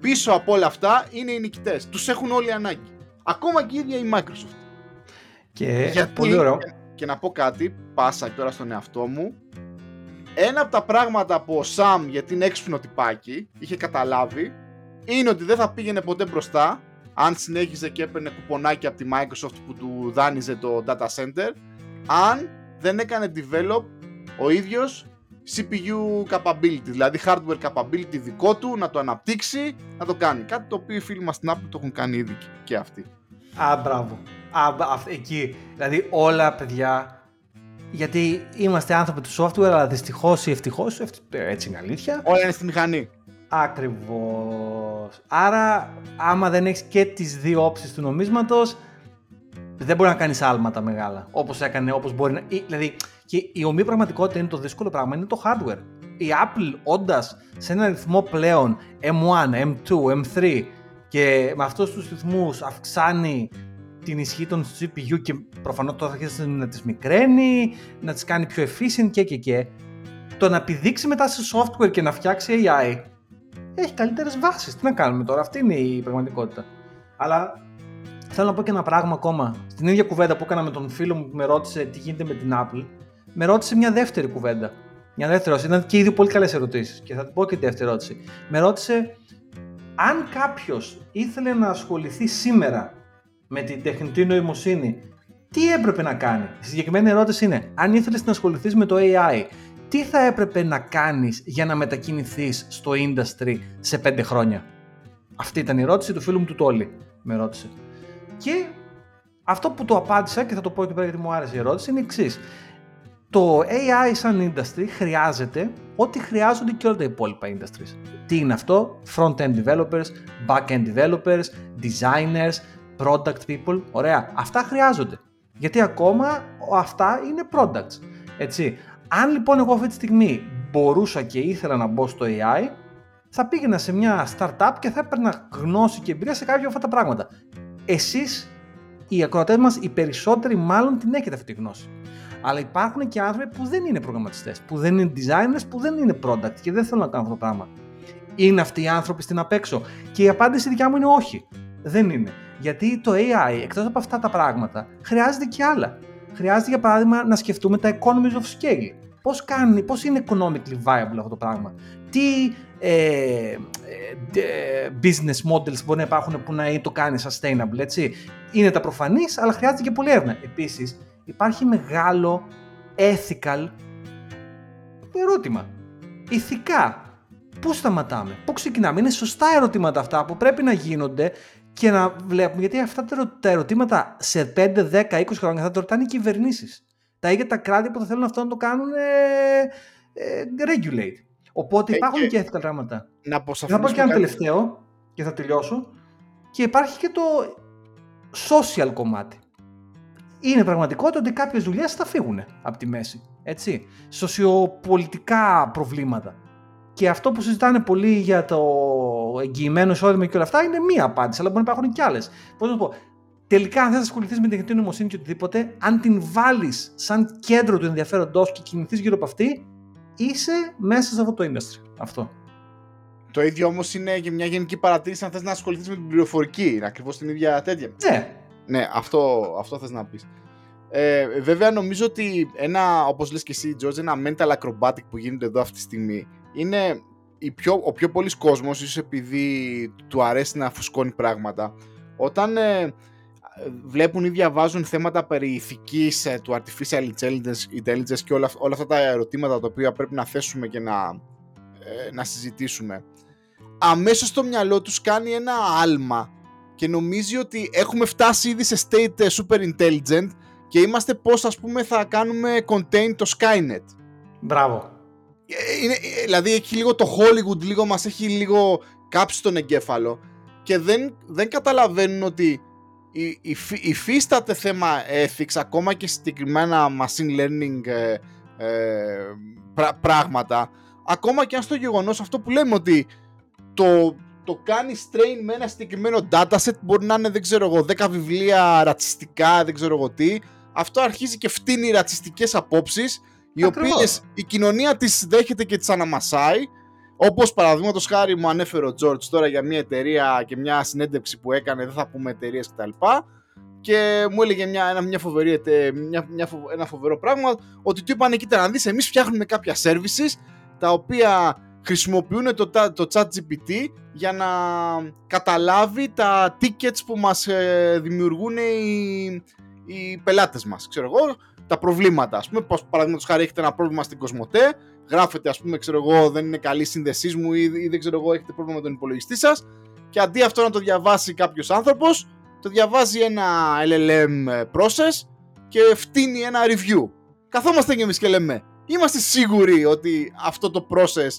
πίσω από όλα αυτά είναι οι νικητές. Τους έχουν όλοι ανάγκη. Ακόμα και η ίδια η Microsoft. Και γιατί, πολύ ωραίο. Και, να πω κάτι, πάσα τώρα στον εαυτό μου, ένα από τα πράγματα που ο Σαμ, γιατί είναι έξυπνο τυπάκι, είχε καταλάβει, είναι ότι δεν θα πήγαινε ποτέ μπροστά αν συνέχιζε και έπαιρνε κουπονάκι από τη Microsoft που του δάνειζε το data center, αν δεν έκανε develop ο ίδιος CPU capability, δηλαδή hardware capability δικό του, να το αναπτύξει, να το κάνει. Κάτι το οποίο οι φίλοι μας στην Apple το έχουν κάνει ήδη και αυτοί. Α, μπράβο. Α, εκεί. Δηλαδή όλα, παιδιά, γιατί είμαστε άνθρωποι του software, αλλά δυστυχώς ή ευτυχώς, έτσι είναι αλήθεια. Όλα είναι στη μηχανή. Ακριβώς. Άρα, άμα δεν έχεις και τις δύο όψεις του νομίσματος, δεν μπορεί να κάνεις άλματα μεγάλα. Όπως έκανε, όπως μπορεί να. Δηλαδή, και η ομή πραγματικότητα είναι το δύσκολο πράγμα, είναι το hardware. Η Apple, όντας σε ένα ρυθμό πλέον M1, M2, M3 και με αυτούς τους ρυθμούς αυξάνει την ισχύ των CPU και προφανώς τώρα θα αρχίσει να τις μικραίνει, να τις κάνει πιο efficient και και και. Το να πηδήξει μετά σε software και να φτιάξει AI έχει καλύτερες βάσεις. Τι να κάνουμε τώρα, αυτή είναι η πραγματικότητα. Αλλά θέλω να πω και ένα πράγμα ακόμα. Στην ίδια κουβέντα που έκανα με τον φίλο μου που με ρώτησε τι γίνεται με την Apple, με ρώτησε μια δεύτερη κουβέντα. Μια δεύτερη ερώτηση. Ήταν και ήδη πολύ καλές ερωτήσεις. Και θα την πω και τη δεύτερη ερώτηση. Με ρώτησε αν κάποιος ήθελε να ασχοληθεί σήμερα με την τεχνητή νοημοσύνη, τι έπρεπε να κάνει; Η συγκεκριμένη ερώτηση είναι, αν ήθελες να ασχοληθείς με το AI, τι θα έπρεπε να κάνεις για να μετακινηθείς στο industry σε πέντε χρόνια; Αυτή ήταν η ερώτηση του φίλου μου του Τόλι. Με ρώτησε. Και αυτό που το απάντησα και θα το πω και πέρα γιατί μου άρεσε η ερώτηση είναι εξής. το AI σαν industry χρειάζεται ό,τι χρειάζονται και όλα τα υπόλοιπα industries. Τι είναι αυτό; Front-end developers, back-end developers, designers, product people. Ωραία. Αυτά χρειάζονται. Γιατί ακόμα αυτά είναι products. Έτσι. Αν λοιπόν εγώ αυτή τη στιγμή μπορούσα και ήθελα να μπω στο AI, θα πήγαινα σε μια startup και θα έπαιρνα γνώση και εμπειρία σε κάποια από αυτά τα πράγματα. Εσείς, οι ακροατές μας, οι περισσότεροι μάλλον την έχετε αυτή τη γνώση. Αλλά υπάρχουν και άνθρωποι που δεν είναι προγραμματιστές, που δεν είναι designers, που δεν είναι product και δεν θέλουν να κάνουν αυτό το πράγμα. Είναι αυτοί οι άνθρωποι στην απέξω. Και η απάντηση δικιά μου είναι όχι. Δεν είναι. Γιατί το AI, εκτός από αυτά τα πράγματα, χρειάζεται και άλλα. Χρειάζεται για παράδειγμα να σκεφτούμε τα economies of scale. Πώς, κάνει, πώς είναι economically viable αυτό το πράγμα. Τι ε, ε, business models μπορεί να υπάρχουν που να το κάνει sustainable, έτσι. Είναι τα προφανής, αλλά χρειάζεται και πολλή έρευνα. Επίσης, υπάρχει μεγάλο ethical ερώτημα. Ηθικά, πού σταματάμε, πού ξεκινάμε. Είναι σωστά ερωτήματα αυτά που πρέπει να γίνονται και να βλέπουμε, γιατί αυτά τα ερωτήματα σε 5, 10, 20 χρόνια θα το ρωτάνε οι κυβερνήσεις. Τα ίδια τα κράτη που θα θέλουν αυτό να το κάνουν ε, ε, regulate. Οπότε ε, υπάρχουν και ethical πράγματα. Να, να πω και ένα τελευταίο και θα τελειώσω. Και υπάρχει και το social κομμάτι. Είναι πραγματικότητα ότι κάποιες δουλειές θα φύγουν από τη μέση. Έτσι. Σοσιοπολιτικά προβλήματα. Και αυτό που συζητάνε πολύ για το εγγυημένο εισόδημα και όλα αυτά είναι μία απάντηση, αλλά μπορεί να υπάρχουν και άλλες. Πώς να πω, τελικά αν θες να ασχοληθείς με την τεχνητή νοημοσύνη και οτιδήποτε, αν την βάλεις σαν κέντρο του ενδιαφέροντό και κινηθείς γύρω από αυτή, είσαι μέσα σε αυτό το industry. Αυτό. Το ίδιο όμως είναι και μια γενική παρατήρηση αν θες να ασχοληθείς με την πληροφορική. Είναι ακριβώς την ίδια τέτοια. Ναι. Ναι, αυτό, αυτό θες να πεις. Ε, βέβαια νομίζω ότι ένα, όπως λες και εσύ George, ένα mental acrobatic που γίνεται εδώ αυτή τη στιγμή είναι η πιο, ο πιο πολλής κόσμος, ίσως επειδή του αρέσει να φουσκώνει πράγματα, όταν ε, βλέπουν ή διαβάζουν θέματα περί ηθικής ε, του artificial intelligence, και όλα, όλα αυτά τα ερωτήματα τα οποία πρέπει να θέσουμε και να, ε, να συζητήσουμε, αμέσως στο μυαλό τους κάνει ένα άλμα και νομίζει ότι έχουμε φτάσει ήδη σε state ε, super intelligent και είμαστε πώς ας πούμε θα κάνουμε contain το Skynet. Μπράβο. Είναι, ε, δηλαδή έχει λίγο το Hollywood, λίγο μας έχει λίγο κάψει τον εγκέφαλο και δεν, δεν καταλαβαίνουν ότι η, υφίσταται θέμα ethics ακόμα και συγκεκριμένα machine learning ε, ε πράγματα. Ακόμα και αν στο γεγονός αυτό που λέμε ότι το, το κάνεις strain με ένα συγκεκριμένο dataset μπορεί να είναι δεν ξέρω εγώ 10 βιβλία ρατσιστικά δεν ξέρω εγώ τι αυτό αρχίζει και φτύνει ρατσιστικές απόψεις οι οποίες η κοινωνία τις δέχεται και τις αναμασάει όπως παραδείγματος χάρη μου ανέφερε ο George τώρα για μια εταιρεία και μια συνέντευξη που έκανε, δεν θα πούμε εταιρείες κτλ. Και μου έλεγε μια, ένα, μια φοβερή, μια, μια, ένα φοβερό πράγμα ότι του είπαν κοίτα να δεις εμείς φτιάχνουμε κάποια services τα οποία χρησιμοποιούν το, το chat GPT για να καταλάβει τα tickets που μας ε, δημιουργούν οι, οι πελάτες μας. Ξέρω εγώ, τα προβλήματα. Ας πούμε, πως παραδείγματος χάρη έχετε ένα πρόβλημα στην Κοσμοτέ, γράφετε ας πούμε, ξέρω εγώ, δεν είναι καλή σύνδεσής μου ή, ή, δεν ξέρω εγώ, έχετε πρόβλημα με τον υπολογιστή σας και αντί αυτό να το διαβάσει κάποιος άνθρωπος, το διαβάζει ένα LLM process και φτύνει ένα review. Καθόμαστε και εμείς και λέμε, είμαστε σίγουροι ότι αυτό το process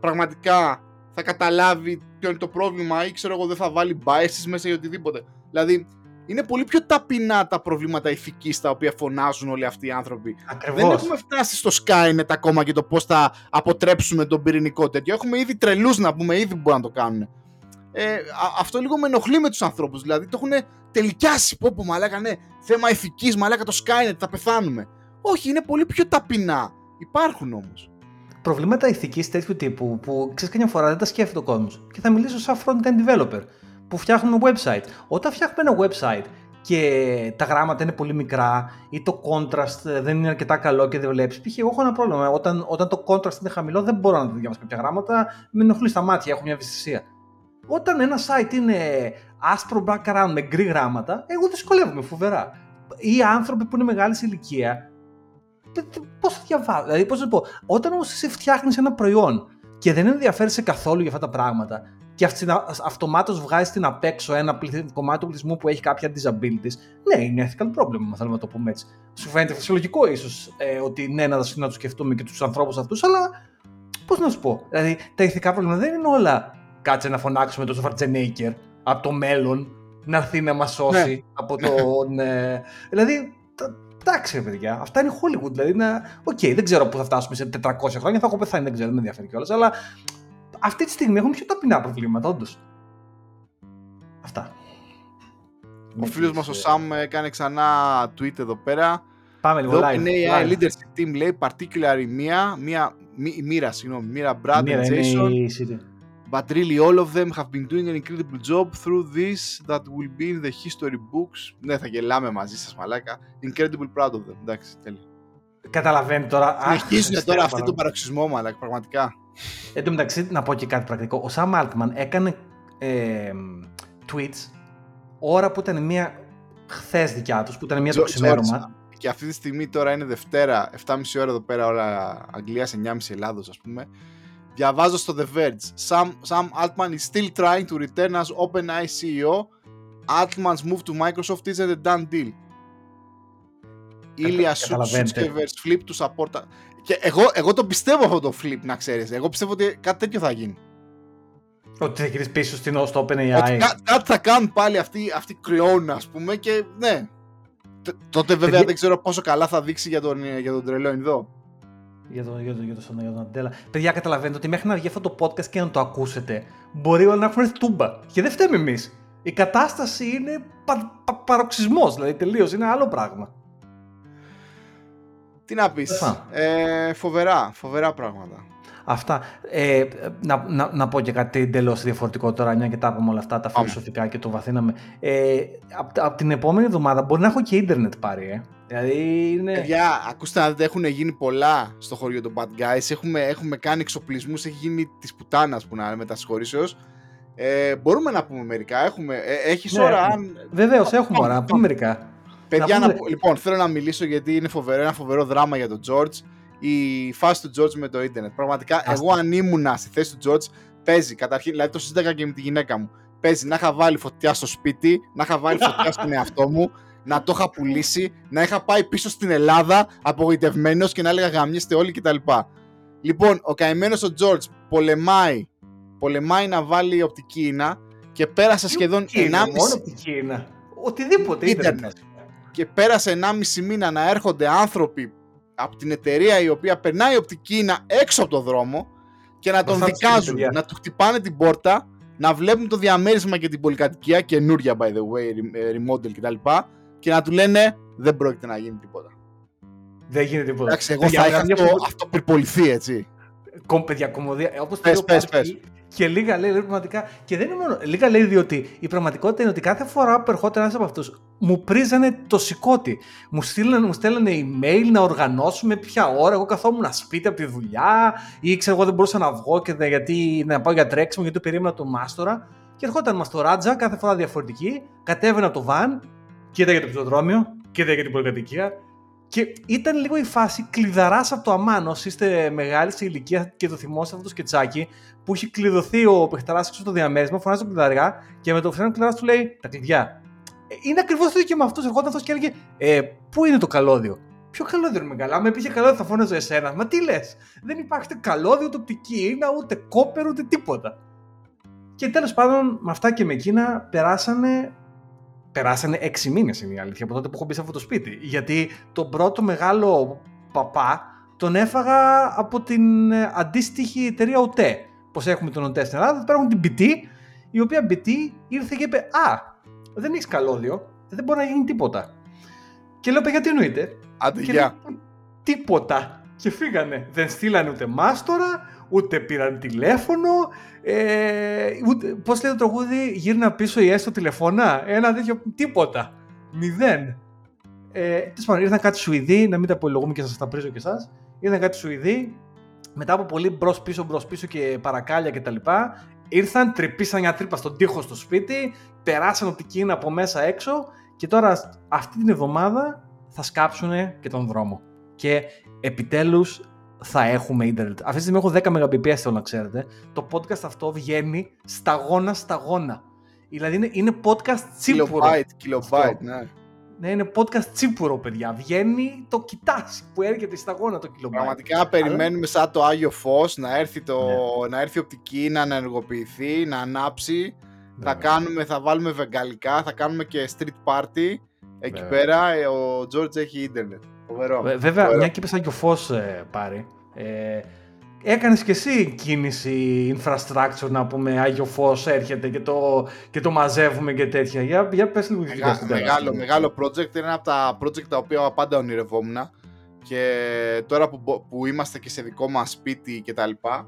πραγματικά θα καταλάβει ποιο είναι το πρόβλημα ή ξέρω εγώ δεν θα βάλει biases μέσα ή οτιδήποτε. Δηλαδή, είναι πολύ πιο ταπεινά τα προβλήματα ηθικής τα οποία φωνάζουν όλοι αυτοί οι άνθρωποι. Ακριβώς. Δεν έχουμε φτάσει στο Skynet ακόμα και το πώς θα αποτρέψουμε τον πυρηνικό τέτοιο. Έχουμε ήδη τρελούς να πούμε, ήδη μπορούν να το κάνουν. Ε, αυτό λίγο με ενοχλεί με τους ανθρώπους. Δηλαδή το έχουν τελικιάσει. Πω πω μαλάκα ναι, θέμα ηθικής, μαλάκα το Skynet, θα πεθάνουμε. Όχι, είναι πολύ πιο ταπεινά. Υπάρχουν όμως προβλήματα ηθικής τέτοιου τύπου που ξέρεις καμιά φορά δεν τα σκέφτεται ο κόσμος. Και θα μιλήσω σαν front-end developer που φτιάχνουμε website. Όταν φτιάχνουμε ένα website και τα γράμματα είναι πολύ μικρά ή το contrast δεν είναι αρκετά καλό και δεν βλέπεις. Π.χ. εγώ έχω ένα πρόβλημα. Όταν, όταν το contrast είναι χαμηλό, δεν μπορώ να διαβάσω κάποια γράμματα. Με ενοχλεί στα μάτια, έχω μια ευαισθησία. Όταν ένα site είναι άσπρο background με γκρι γράμματα, εγώ δυσκολεύομαι φοβερά. Ή άνθρωποι που είναι μεγάλη ηλικία Πώς θα διαβάζω, δηλαδή πώς να πω, όταν όμως εσύ φτιάχνεις ένα προϊόν και δεν ενδιαφέρεσαι καθόλου για αυτά τα πράγματα και αυτομάτως βγάζει την απ' έξω ένα κομμάτι του πληθυσμού που έχει κάποια disabilities, ναι, είναι ethical problem, αν θέλουμε να το πούμε έτσι. Σου φαίνεται φυσιολογικό ίσως ε, ότι ναι, να, να το σκεφτούμε και τους ανθρώπους αυτούς, αλλά πώς να σου πω. Δηλαδή, τα ηθικά προβλήματα δεν είναι όλα κάτσε να φωνάξουμε τον Σβαρτσενέγκερ από το μέλλον να έρθει να μας σώσει ναι. από τον. ε, δηλαδή, εντάξει, παιδιά, αυτά είναι Hollywood. Δηλαδή, οκ, okay, δεν ξέρω πού θα φτάσουμε σε 400 χρόνια, θα έχω πεθάνει, δεν ξέρω, δεν με ενδιαφέρει κιόλας. Αλλά αυτή τη στιγμή έχουμε πιο ταπεινά προβλήματα, όντως. Αυτά. Ο φίλος μας ο Σαμ έκανε ξανά tweet εδώ πέρα. Πάμε λίγο live. Είναι AI leadership team, λέει, particularly μία, μία, μοίρα, συγγνώμη, μοίρα Brad and Jason. But really all of them have been doing an incredible job through this that will be in the history books. Ναι, θα γελάμε μαζί σας μαλάκα. Incredible proud of them. Εντάξει, τέλειο. Καταλαβαίνει τώρα. Συνεχίζουν τώρα αυτό τον παραξισμό μαλάκα, πραγματικά. Εν τω μεταξύ, να πω και κάτι πρακτικό. Ο Σαμ Altman έκανε ε, tweets ώρα που ήταν μία χθες δικιά τους, που ήταν μία το ξημέρωμα. Και αυτή τη στιγμή τώρα είναι Δευτέρα, 7.30 ώρα εδώ πέρα, ώρα Αγγλία, 9.30 Ελλάδος, ας πούμε. Διαβάζω στο The Verge. Sam, Sam Altman is still trying to return as OpenAI CEO. Altman's move to Microsoft isn't a done deal. Ήλια Σούσκεβερς flip to support. Και εγώ, εγώ το πιστεύω αυτό το flip, να ξέρεις. Εγώ πιστεύω ότι κάτι τέτοιο θα γίνει. Ότι θα γυρίσει πίσω στην στο OpenAI. κάτι θα κάνουν πάλι αυτοί, αυτοί κρυώνουν, ας πούμε, και ναι. Τότε βέβαια δεν ξέρω πόσο καλά θα δείξει για τον, για τον τρελό εδώ. Για τον, για, τον, για, τον, για τον Αντέλα. Παιδιά, καταλαβαίνετε ότι μέχρι να βγει αυτό το podcast και να το ακούσετε, μπορεί όλα να έχουν έρθει τούμπα. Και δεν φταίμε εμείς. Η κατάσταση είναι πα, πα, παροξισμός, δηλαδή τελείως. Είναι άλλο πράγμα. Τι να πεις. Ε, φοβερά, φοβερά πράγματα. Αυτά. Ε, να, να, να, πω και κάτι εντελώς διαφορετικό τώρα, μια και τα είπαμε όλα αυτά, τα φιλοσοφικά και το βαθύναμε. Ε, από, από την επόμενη εβδομάδα μπορεί να έχω και ίντερνετ πάρει, ε. Δηλαδή είναι... Παιδιά, ακούστε να δείτε, έχουν γίνει πολλά στο χωριό των Bad Guys. Έχουμε, έχουμε κάνει εξοπλισμούς, έχει γίνει της πουτάνας που να με Ε, μπορούμε να πούμε μερικά. Έχουμε, ε, έχεις ναι, ώρα. Αν... Βεβαίως, έχουμε ώρα. Να πούμε μερικά. Παιδιά, να πούμε... λοιπόν, θέλω να μιλήσω γιατί είναι φοβερό, ένα φοβερό δράμα για τον George η φάση του George με το ίντερνετ. Πραγματικά, εγώ αν ήμουνα στη θέση του George, παίζει καταρχήν, δηλαδή το συζήτηκα και με τη γυναίκα μου. Παίζει να είχα βάλει φωτιά στο σπίτι, να είχα βάλει φωτιά στον εαυτό μου, να το είχα πουλήσει, να είχα πάει πίσω στην Ελλάδα απογοητευμένος και να έλεγα γαμιέστε όλοι κτλ. Λοιπόν, ο καημένος ο George πολεμάει, πολεμάει να βάλει οπτική ίνα και πέρασε σχεδόν 1,5 Μόνο οπτική ίνα. Οτιδήποτε ίντερνετ. Και πέρασε 1,5 μήνα να έρχονται άνθρωποι από την εταιρεία η οποία περνάει οπτική έξω από το δρόμο και να τον δικάζουν, να του χτυπάνε την πόρτα, να βλέπουν το διαμέρισμα και την πολυκατοικία, καινούρια by the way, ε, remodel κτλ. Και να του λένε δεν πρόκειται να γίνει τίποτα. Δεν γίνεται τίποτα. Εντάξει, εγώ θα είχα αυτό, αυτό πυρποληθεί, έτσι. Κομ, παιδιά, κομμωδία. Όπως πες, πες, πες. Και λίγα λέει, λέει πραγματικά. Και δεν είναι μόνο. Λίγα λέει διότι η πραγματικότητα είναι ότι κάθε φορά που ερχόταν ένας από αυτούς, μου πρίζανε το σηκώτη. Μου στέλνανε, μου στέλνανε email να οργανώσουμε ποια ώρα. Εγώ καθόμουν σπίτι από τη δουλειά ή ξέρω εγώ δεν μπορούσα να βγω και γιατί, να πάω για τρέξιμο γιατί το περίμενα τον μάστορα. Και ερχόταν μας το ράτζα κάθε φορά διαφορετική. Κατέβαινα από το βαν, κοίταγε το πεζοδρόμιο, κοίταγε για την πολυκατοικία και ήταν λίγο η φάση κλειδαράς από το αμάν. Όσοι είστε μεγάλη σε ηλικία και το θυμόσαστε αυτό το σκετσάκι που έχει κλειδωθεί ο παιχταράς έξω το διαμέρισμα, φωνάζει το κλειδαριά και με το φρένο κλειδαράς του λέει τα κλειδιά. Ε, είναι ακριβώς το ίδιο και με αυτό. Ερχόταν αυτός και έλεγε ε, Πού είναι το καλώδιο; Ποιο καλώδιο είναι μεγάλο. Αν πήγε καλώδιο θα φώναζε εσένα. Μα τι λες. Δεν υπάρχει ούτε καλώδιο, ούτε οπτική είναι, ούτε κόπερ, ούτε τίποτα. Και τέλος πάντων με αυτά και με εκείνα περάσανε περάσανε έξι μήνες είναι η αλήθεια από τότε που έχω μπει σε αυτό το σπίτι. Γιατί τον πρώτο μεγάλο παπά τον έφαγα από την ε, αντίστοιχη εταιρεία ΟΤΕ. Πώς έχουμε τον ΟΤΕ στην Ελλάδα, τώρα έχουν την BT, η οποία BT ήρθε και είπε Α, δεν έχεις καλώδιο, δεν μπορεί να γίνει τίποτα. Και λέω, παιδιά, τι εννοείται. Άντε, γεια. Τίποτα. Και φύγανε. Δεν στείλανε ούτε μάστορα, ούτε πήραν τηλέφωνο. Ε, ούτε, πώς λέει το τραγούδι, γύρνα πίσω ή έστω τηλεφώνα. Ένα τέτοιο, τίποτα. Μηδέν. Ε, Τέλος πάντων, ήρθαν κάτι Σουηδοί, να μην τα απολογούμε και σας τα πρίζω και εσά. Ήρθαν κάτι Σουηδοί, μετά από πολύ μπρος πίσω, μπρος πίσω και παρακάλια κτλ. Ήρθαν, τρυπήσαν μια τρύπα στον τοίχο στο σπίτι, περάσαν από την Κίνα από μέσα έξω και τώρα αυτή την εβδομάδα θα σκάψουν και τον δρόμο. Και επιτέλους θα έχουμε ίντερνετ. Αυτή τη στιγμή έχω 10 Mbps, θέλω να ξέρετε. Το podcast αυτό βγαίνει σταγόνα σταγόνα. Δηλαδή είναι, είναι podcast τσίπουρο. Kilobyte, kilobyte, ναι. Ναι, είναι podcast τσίπουρο, παιδιά. Βγαίνει το κοιτάς που έρχεται στα γόνα το κιλομπάιτ. Πραγματικά περιμένουμε σαν το Άγιο Φως να, έρθει το, ναι. να έρθει η οπτική, να ενεργοποιηθεί, να ανάψει. Ναι, θα, κάνουμε, θα βάλουμε βεγγαλικά, θα κάνουμε και street party. Εκεί πέρα ε, ο George έχει ίντερνετ. Φοβερό. Βέβαια, Φοβερό. μια και είπε Άγιο Φως ε, πάρει. Ε, Έκανες και εσύ κίνηση infrastructure να πούμε Άγιο Φως έρχεται και το, και το μαζεύουμε και τέτοια. Για, για πες λίγο Μεγά, μεγάλο, μεγάλο project. Είναι ένα από τα project τα οποία πάντα ονειρευόμουν και τώρα που, που είμαστε και σε δικό μας σπίτι και τα λοιπά.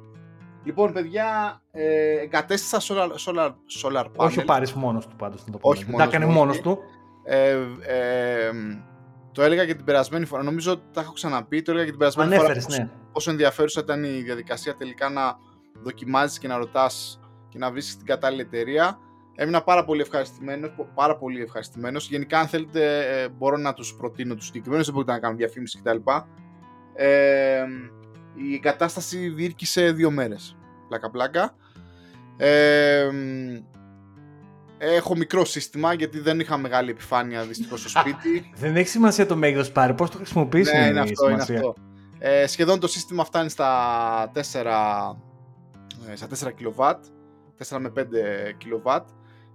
Λοιπόν, παιδιά, ε, εγκατέστησα solar, solar, solar panel. Όχι ο Πάρης μόνος του πάντως. Να το Όχι μόνος, τα έκανε μόνος του. Ε, ε, το έλεγα και την περασμένη φορά. Νομίζω ότι τα έχω ξαναπεί. Το έλεγα και την περασμένη Ανέφερες, φορά. Ναι. Πόσο ενδιαφέρουσα ήταν η διαδικασία τελικά να δοκιμάζεις και να ρωτάς και να βρει την κατάλληλη εταιρεία. Έμεινα πάρα πολύ ευχαριστημένος. Πάρα πολύ ευχαριστημένος. Γενικά, αν θέλετε, ε, μπορώ να τους προτείνω τους συγκεκριμένους. Δεν μπορείτε να κάνω διαφήμιση κτλ. Ε, η εγκατάσταση διήρκησε δύο μέρες. Πλάκα-πλάκα. Ε, Έχω μικρό σύστημα γιατί δεν είχα μεγάλη επιφάνεια δυστυχώς στο σπίτι. δεν έχει σημασία το μέγεθος πάρει, πώς το χρησιμοποιήσει. Ναι, είναι αυτό, είναι αυτό. Ε, σχεδόν το σύστημα φτάνει στα 4, ε, στα 4 κιλοβάτ, 4 με 5 κιλοβάτ.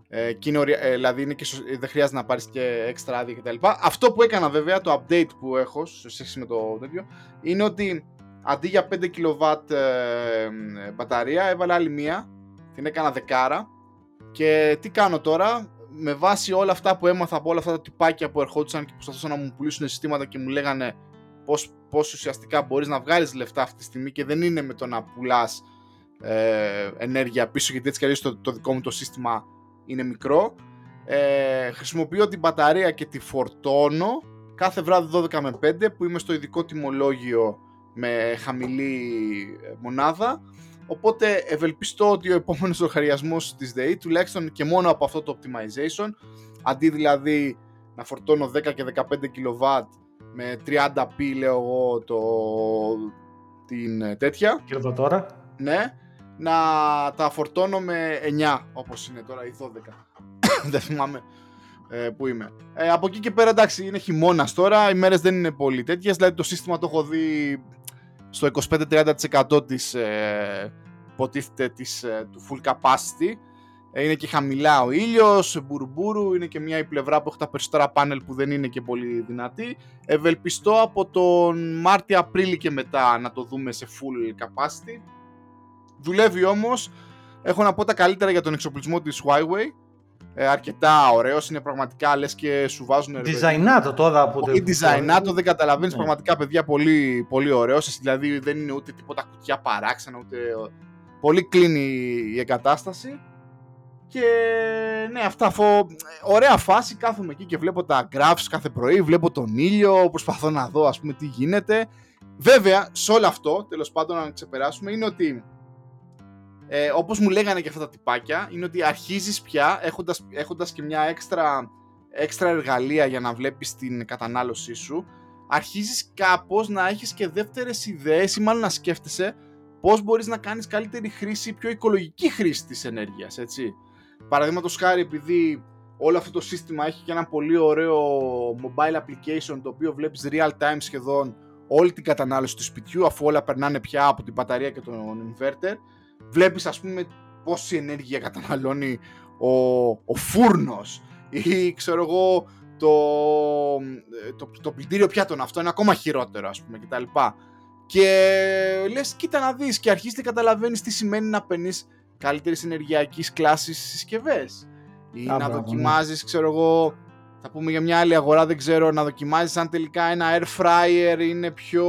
Ε, ε, δηλαδή είναι και, δεν χρειάζεται να πάρεις και έξτρα άδεια κτλ. Αυτό που έκανα βέβαια, το update που έχω σε σχέση με το τέτοιο, είναι ότι αντί για 5 κιλοβάτ ε, μπαταρία έβαλα άλλη μία, την έκανα δεκάρα και τι κάνω τώρα, με βάση όλα αυτά που έμαθα από όλα αυτά τα τυπάκια που ερχόντουσαν και προσπαθούσαν να μου πουλήσουν συστήματα και μου λέγανε πώς, πώς ουσιαστικά μπορείς να βγάλεις λεφτά αυτή τη στιγμή και δεν είναι με το να πουλάς ε, ενέργεια πίσω γιατί έτσι κι το, το δικό μου το σύστημα είναι μικρό. Ε, χρησιμοποιώ την μπαταρία και τη φορτώνω κάθε βράδυ 12 με 5 που είμαι στο ειδικό τιμολόγιο με χαμηλή ε, μονάδα Οπότε ευελπιστώ ότι ο επόμενος λογαριασμός της ΔΕΗ, τουλάχιστον και μόνο από αυτό το optimization, αντί δηλαδή να φορτώνω 10 και 15 kW με 30p λέω εγώ το, την τέτοια. Και εδώ τώρα. Ναι, να τα φορτώνω με 9 όπως είναι τώρα ή 12. [COUGHS] δεν θυμάμαι ε, που είμαι. Ε, από εκεί και πέρα εντάξει είναι χειμώνας τώρα, οι μέρες δεν είναι πολύ τέτοιες, δηλαδή το σύστημα το έχω δει στο 25-30% της ε, υποτίθεται της, ε, του full capacity. Ε, είναι και χαμηλά ο ήλιος, μπουρμπούρου, είναι και μια η πλευρά που έχει τα περισσότερα πάνελ που δεν είναι και πολύ δυνατή. Ευελπιστώ από τον Μάρτιο-Απρίλιο και μετά να το δούμε σε full capacity. Δουλεύει όμως, έχω να πω τα καλύτερα για τον εξοπλισμό της Huawei ε, αρκετά ωραίος. Είναι πραγματικά λες και σου βάζουν. Designato τώρα από το. Designato, δεν καταλαβαίνεις ναι. πραγματικά παιδιά πολύ, πολύ ωραίος. Δηλαδή δεν είναι ούτε τίποτα κουτιά παράξενα, ούτε. Πολύ κλείνει η εγκατάσταση. Και ναι, αυτά αφού. Ωραία φάση. Κάθομαι εκεί και βλέπω τα graphs κάθε πρωί. Βλέπω τον ήλιο. Προσπαθώ να δω, ας πούμε, τι γίνεται. Βέβαια, σε όλο αυτό, τέλος πάντων, να ξεπεράσουμε, είναι ότι ε, όπως μου λέγανε και αυτά τα τυπάκια, είναι ότι αρχίζεις πια έχοντας, έχοντας και μια έξτρα, έξτρα εργαλεία για να βλέπεις την κατανάλωσή σου, αρχίζεις κάπως να έχεις και δεύτερες ιδέες ή μάλλον να σκέφτεσαι πώς μπορείς να κάνεις καλύτερη χρήση, πιο οικολογική χρήση της ενέργειας, έτσι. Παραδείγματος χάρη, επειδή όλο αυτό το σύστημα έχει και ένα πολύ ωραίο mobile application το οποίο βλέπεις real time σχεδόν όλη την κατανάλωση του σπιτιού αφού όλα περνάνε πια από την μπαταρία και τον inverter βλέπεις ας πούμε πόση ενέργεια καταναλώνει ο, ο φούρνος ή ξέρω εγώ το, το, το πλυντήριο πιάτων αυτό είναι ακόμα χειρότερο ας πούμε κτλ. Και λες κοίτα να δεις και αρχίζεις και καταλαβαίνεις τι σημαίνει να παίρνεις καλύτερης ενεργειακής κλάσης συσκευές ή να ναι. δοκιμάζεις ξέρω εγώ θα πούμε για μια άλλη αγορά δεν ξέρω να δοκιμάζεις αν τελικά ένα air fryer είναι πιο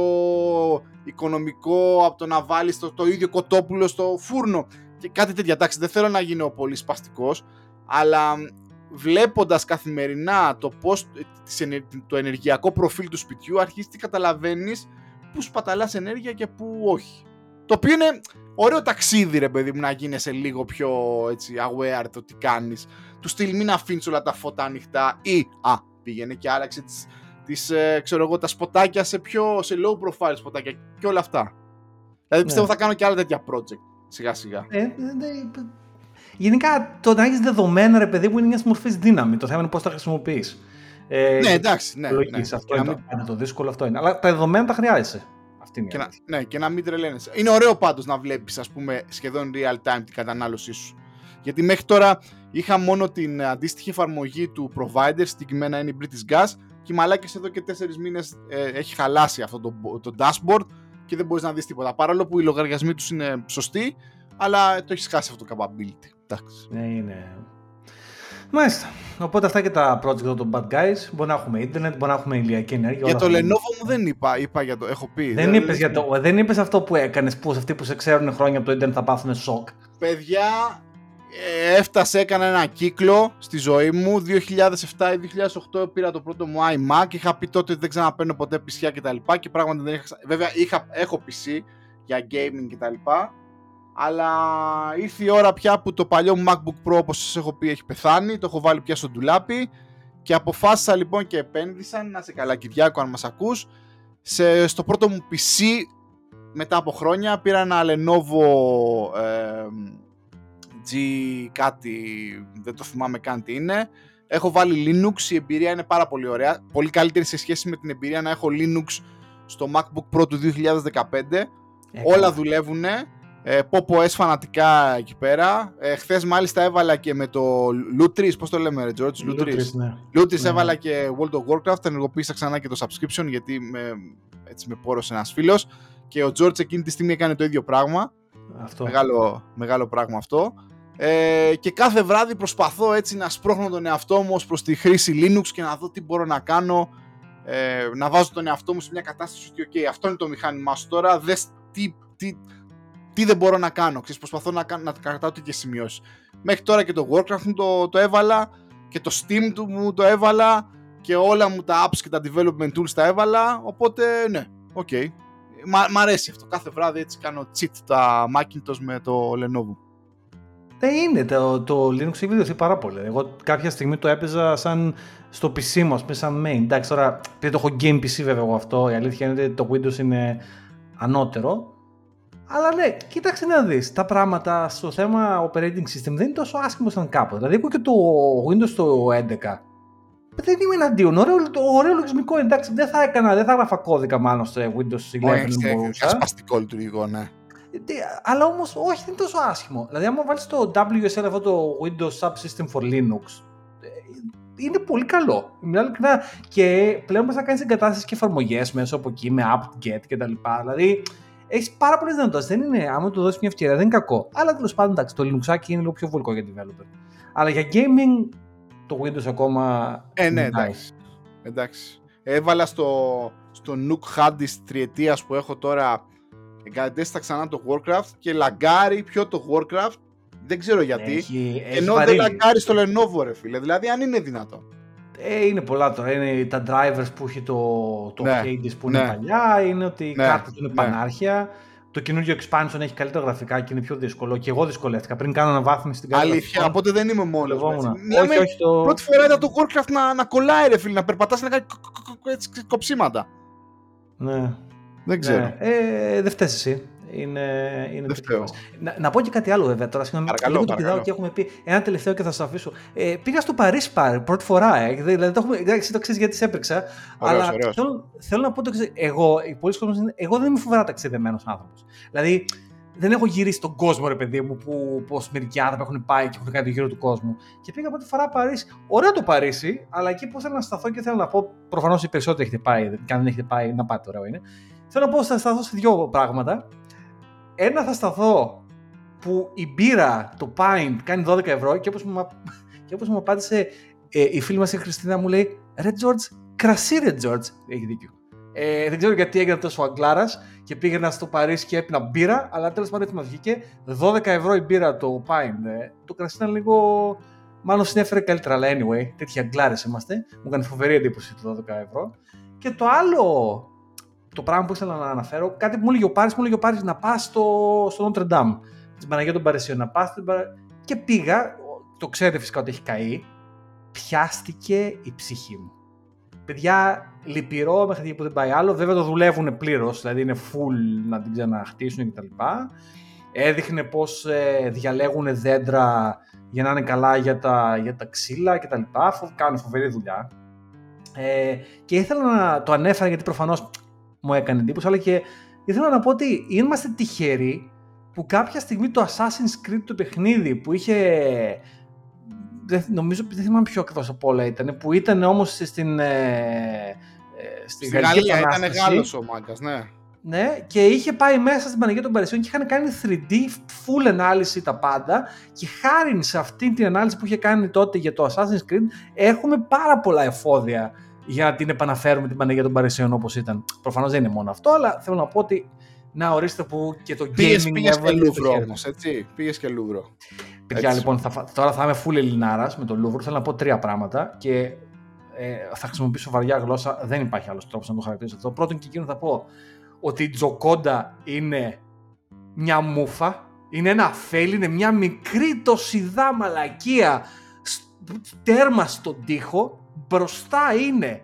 οικονομικό από το να βάλεις το, το ίδιο κοτόπουλο στο φούρνο και κάτι τέτοια. Εντάξει, δεν θέλω να γίνω πολύ σπαστικός, αλλά βλέποντας καθημερινά το, πώς, το ενεργειακό προφίλ του σπιτιού, αρχίζει και καταλαβαίνεις πού σπαταλάς ενέργεια και πού όχι. Το οποίο είναι ωραίο ταξίδι, ρε παιδί μου, να γίνεσαι λίγο πιο έτσι, aware το τι κάνεις. Του στυλ μην αφήνεις όλα τα φώτα ανοιχτά ή α, πήγαινε και άραξε τις τις, ε, ξέρω εγώ, τα σποτάκια σε πιο σε low profile σποτάκια και όλα αυτά. Δηλαδή πιστεύω Ναι. θα κάνω και άλλα τέτοια project σιγά σιγά. Ε, ε, ε, γενικά το να έχεις δεδομένα, ρε παιδί μου, είναι μιας μορφής δύναμη. Το θέμα είναι πώς τα χρησιμοποιείς. Ε, ναι, εντάξει, ναι. λογικής, ναι. Αυτό Και να είναι, μην- το, είναι το δύσκολο, αυτό είναι. Αλλά τα δεδομένα τα χρειάζεσαι. Αυτή είναι η και να, αλήθεια. ναι, και να μην τρελαίνεσαι. Είναι ωραίο πάντως να βλέπεις ας πούμε σχεδόν real time την κατανάλωσή σου. Γιατί μέχρι τώρα είχα μόνο την αντίστοιχη εφαρμογή του provider, συγκεκριμένα είναι η British Gas και οι μαλάκες εδώ και τέσσερις μήνες ε, έχει χαλάσει αυτό το, το dashboard και δεν μπορείς να δεις τίποτα. Παρόλο που οι λογαριασμοί τους είναι σωστοί, αλλά το έχεις χάσει αυτό το capability. Εντάξει. Ναι, είναι. Μάλιστα. Οπότε αυτά και τα project εδώ των Bad Guys. Μπορεί να έχουμε ίντερνετ, μπορεί να έχουμε ηλιακή ενέργεια. Για όλα το αυτά. Lenovo μου δεν είπα, είπα για το, έχω πει. Δεν είπες, για το, δεν είπες αυτό που έκανες, που αυτοί που σε ξέρουν χρόνια από το ίντερνετ θα πάθουν σοκ. Παιδιά, ε, έφτασε, έκανα ένα κύκλο στη ζωή μου. 2007 ή 2008 πήρα το πρώτο μου iMac. Είχα πει τότε ότι δεν ξαναπαίρνω ποτέ PC και τα λοιπά και πράγματι δεν είχα... ξα- Βέβαια, είχα, έχω PC για gaming και τα λοιπά. Αλλά ήρθε η ώρα πια που το παλιό μου MacBook Pro, όπως σας έχω πει, έχει πεθάνει. Το έχω βάλει πια στο ντουλάπι. Και αποφάσισα λοιπόν και επένδυσα, να σε καλά Κυριάκο αν μας ακούς, σε, στο πρώτο μου PC μετά από χρόνια πήρα ένα Lenovo ε, G κάτι, δεν το θυμάμαι καν τι είναι. Έχω βάλει Linux, η εμπειρία είναι πάρα πολύ ωραία. Πολύ καλύτερη σε σχέση με την εμπειρία να έχω Linux στο MacBook Pro του 2015. Όλα δουλεύουν. Ε, Popo S φανατικά εκεί πέρα. Ε, Χθες μάλιστα έβαλα και με το Lutris, πώς το λέμε ρε George, Lutris. Λούτρις, ναι. Lutris Ναι. έβαλα και World of Warcraft, ενεργοποίησα ξανά και το subscription γιατί με, έτσι με πόρωσε ένας φίλος και ο George εκείνη τη στιγμή έκανε το ίδιο πράγμα. Αυτό. Μεγάλο, μεγάλο πράγμα αυτό. Ε, και κάθε βράδυ προσπαθώ έτσι να σπρώχνω τον εαυτό μου ως προς τη χρήση Linux και να δω τι μπορώ να κάνω. Ε, να βάζω τον εαυτό μου σε μια κατάσταση ότι ok, αυτό είναι το μηχάνημά σου τώρα, δες τι, τι, τι δεν μπορώ να κάνω. Ξέρεις, προσπαθώ να, κάνω- να κρατάω τέτοιες σημειώσεις. Μέχρι τώρα και το Warcraft μου το, το έβαλα και το Steam του μου το έβαλα και όλα μου τα apps και τα development tools τα έβαλα, οπότε ναι, οκ. Μ' μ' αρέσει αυτό. Κάθε βράδυ έτσι κάνω cheat τα Macintosh με το Lenovo. Δεν είναι. Το, το Linux έχει βελτιωθεί πάρα πολύ. Εγώ κάποια στιγμή το έπαιζα σαν στο PC μου, ας πούμε, σαν main. Εντάξει, τώρα επειδή το έχω game PC βέβαια εγώ αυτό, η αλήθεια είναι ότι το Windows είναι ανώτερο. Αλλά ναι, κοίταξε να δεις, τα πράγματα στο θέμα operating system δεν είναι τόσο άσχημο σαν κάποτε. Δηλαδή, εγώ και το Windows το 11 δεν είμαι εναντίον. Ωραίο, το ωραίο λογισμικό, εντάξει, δεν θα έκανα, δεν θα γράφα κώδικα μάλλον στο Windows 11. Όχι, δεν έχει μπορούσα. ασπαστικό λειτουργικό, ναι. Τι, Αλλά όμως, όχι, δεν είναι τόσο άσχημο. Δηλαδή, άμα βάλεις το WSL, αυτό το Windows Subsystem for Linux, ε, είναι πολύ καλό. Μιλάω ειλικρινά. Και πλέον μπορεί να κάνεις εγκατάσταση και εφαρμογές μέσω από εκεί με apt-get κτλ. Δηλαδή, έχεις πάρα πολλές δυνατότητες. Δεν είναι, άμα του δώσεις μια ευκαιρία, δεν είναι κακό. Αλλά τέλος πάντων, εντάξει, το Linux είναι λίγο πιο βολικό για developer. Αλλά για gaming, το Windows ακόμα. Ε, ναι, νικάει. εντάξει. εντάξει. Έβαλα στο, στο Nook Hard της τριετίας που έχω τώρα εγκατέστησα ξανά το Warcraft και λαγκάρει πιο το Warcraft δεν ξέρω γιατί Έχει, έχει ενώ δεν βαρύνει. λαγκάρει στο Lenovo ρε φίλε δηλαδή αν είναι δυνατό Ε, είναι πολλά τώρα. Είναι τα drivers που έχει το, το Ναι, Hades που είναι ναι. παλιά, είναι ότι οι Ναι, κάρτες του είναι ναι. πανάρχια. Το καινούργιο expansion έχει καλύτερα γραφικά και είναι πιο δύσκολο. Και εγώ δυσκολεύτηκα. Πριν κάνω αναβάθμιση στην κάρτα. αλήθεια γραφικών, οπότε δεν είμαι μόνος μου, δουλευόμουν. έτσι. Μιλάμε, Όχι, όχι. Το... πρώτη φορά είδα το Warcraft να, να κολλάει ρε φίλε να περπατάς να κάνει κο- κο- κο- έτσι, κοψίματα Ναι. δεν ξέρω Ναι. Ε, δεν φταίεις εσύ. Είναι, είναι Δεν φταίω. επιτυχίας. Να, να πω και κάτι άλλο βέβαια τώρα. Συγγνώμη, Παρακαλώ, λίγο το παρακαλώ. πηδάω και έχουμε πει ένα τελευταίο και θα σα αφήσω. Ε, πήγα στο Παρίσι πάρει πρώτη φορά. Ε, δηλαδή, το έχουμε, εντάξει, εσύ το ξέρεις γιατί σε έπαιξα. Ωραίος, αλλά ωραίος. Θέλω, θέλω να πω το εξής. Εγώ, οι πολλοί κόσμοι είναι. Εγώ δεν είμαι φοβερά ταξιδεμένος άνθρωπος. Δηλαδή, δεν έχω γυρίσει τον κόσμο, ρε παιδί μου, που πώ μερικοί άνθρωποι έχουν πάει και έχουν κάνει το γύρο του κόσμου. Και πήγα πρώτη φορά Παρίσι. Ωραίο το Παρίσι, αλλά εκεί που θέλω να σταθώ και θέλω να πω. Προφανώς οι περισσότεροι έχετε πάει, και αν δεν έχετε πάει, να πάτε, ωραίο είναι. Θέλω να πω, θα σταθώ σε δύο πράγματα. Ένα θα σταθώ που η μπύρα, το pint, κάνει 12 ευρώ και όπως μου, και όπως μου απάντησε ε, η φίλη μας η Χριστίνα μου λέει «Ρε George, κρασί ρε George». Έχει δίκιο. Ε, δεν ξέρω γιατί έγινε τόσο αγκλάρας και πήγαινα στο Παρίσι και έπινα μπύρα, αλλά τέλος πάντων έτσι μας βγήκε. 12 ευρώ η μπύρα το pint. Ε, το κρασί ήταν λίγο... Μάλλον συνέφερε καλύτερα, αλλά anyway, τέτοιοι αγκλάρες είμαστε. Μου έκανε φοβερή εντύπωση το 12 ευρώ. Και το άλλο το πράγμα που ήθελα να αναφέρω, κάτι που μου έλεγε ο Πάρης, μου έλεγε ο Πάρης να πας στο, στο Notre Dame, στην Παναγία των Παρισίων, να πας στην Παρα- Και πήγα, το ξέρετε φυσικά ότι έχει καεί, πιάστηκε η ψυχή μου. Παιδιά, λυπηρό μέχρι που δεν πάει άλλο. Βέβαια το δουλεύουν πλήρως, δηλαδή είναι full να την ξαναχτίσουν κτλ. Έδειχνε πώς ε, διαλέγουν δέντρα για να είναι καλά για τα, για τα ξύλα κτλ. Κάνουν φοβερή δουλειά. Ε, και ήθελα να το ανέφερα γιατί προφανώς μου έκανε εντύπωση, αλλά και ήθελα να πω ότι είμαστε τυχεροί που κάποια στιγμή το Assassin's Creed το παιχνίδι που είχε δεν, νομίζω δεν θυμάμαι πιο ακριβώς από όλα ήταν, που ήταν όμως στην. Ε, ε στη Γαλλία ήταν Γάλλος ο μάγκας, ναι. Ναι, και είχε πάει μέσα στην Παναγία των Παρισιών και είχαν κάνει 3D full ανάλυση τα πάντα και χάρη σε αυτή την ανάλυση που είχε κάνει τότε για το Assassin's Creed έχουμε πάρα πολλά εφόδια για να την επαναφέρουμε την Παναγία των Παρισιών όπως ήταν. Προφανώς δεν είναι μόνο αυτό, αλλά θέλω να πω ότι να ορίστε που και το πήγες, gaming πήγες και Λούβρο όμως, έτσι. Πήγες και Λούβρο. Παιδιά, λοιπόν, θα, τώρα θα είμαι full Ελληνάρας με το Λούβρο. Θέλω να πω τρία πράγματα και ε, θα χρησιμοποιήσω βαριά γλώσσα. Δεν υπάρχει άλλος τρόπος να το χαρακτηρίσω αυτό. Πρώτον και εκείνο θα πω ότι η Τζοκόντα είναι μια μούφα. Είναι ένα φέλι, είναι μια μικρή τοσιδά μαλακία τέρμα στον τοίχο. Μπροστά είναι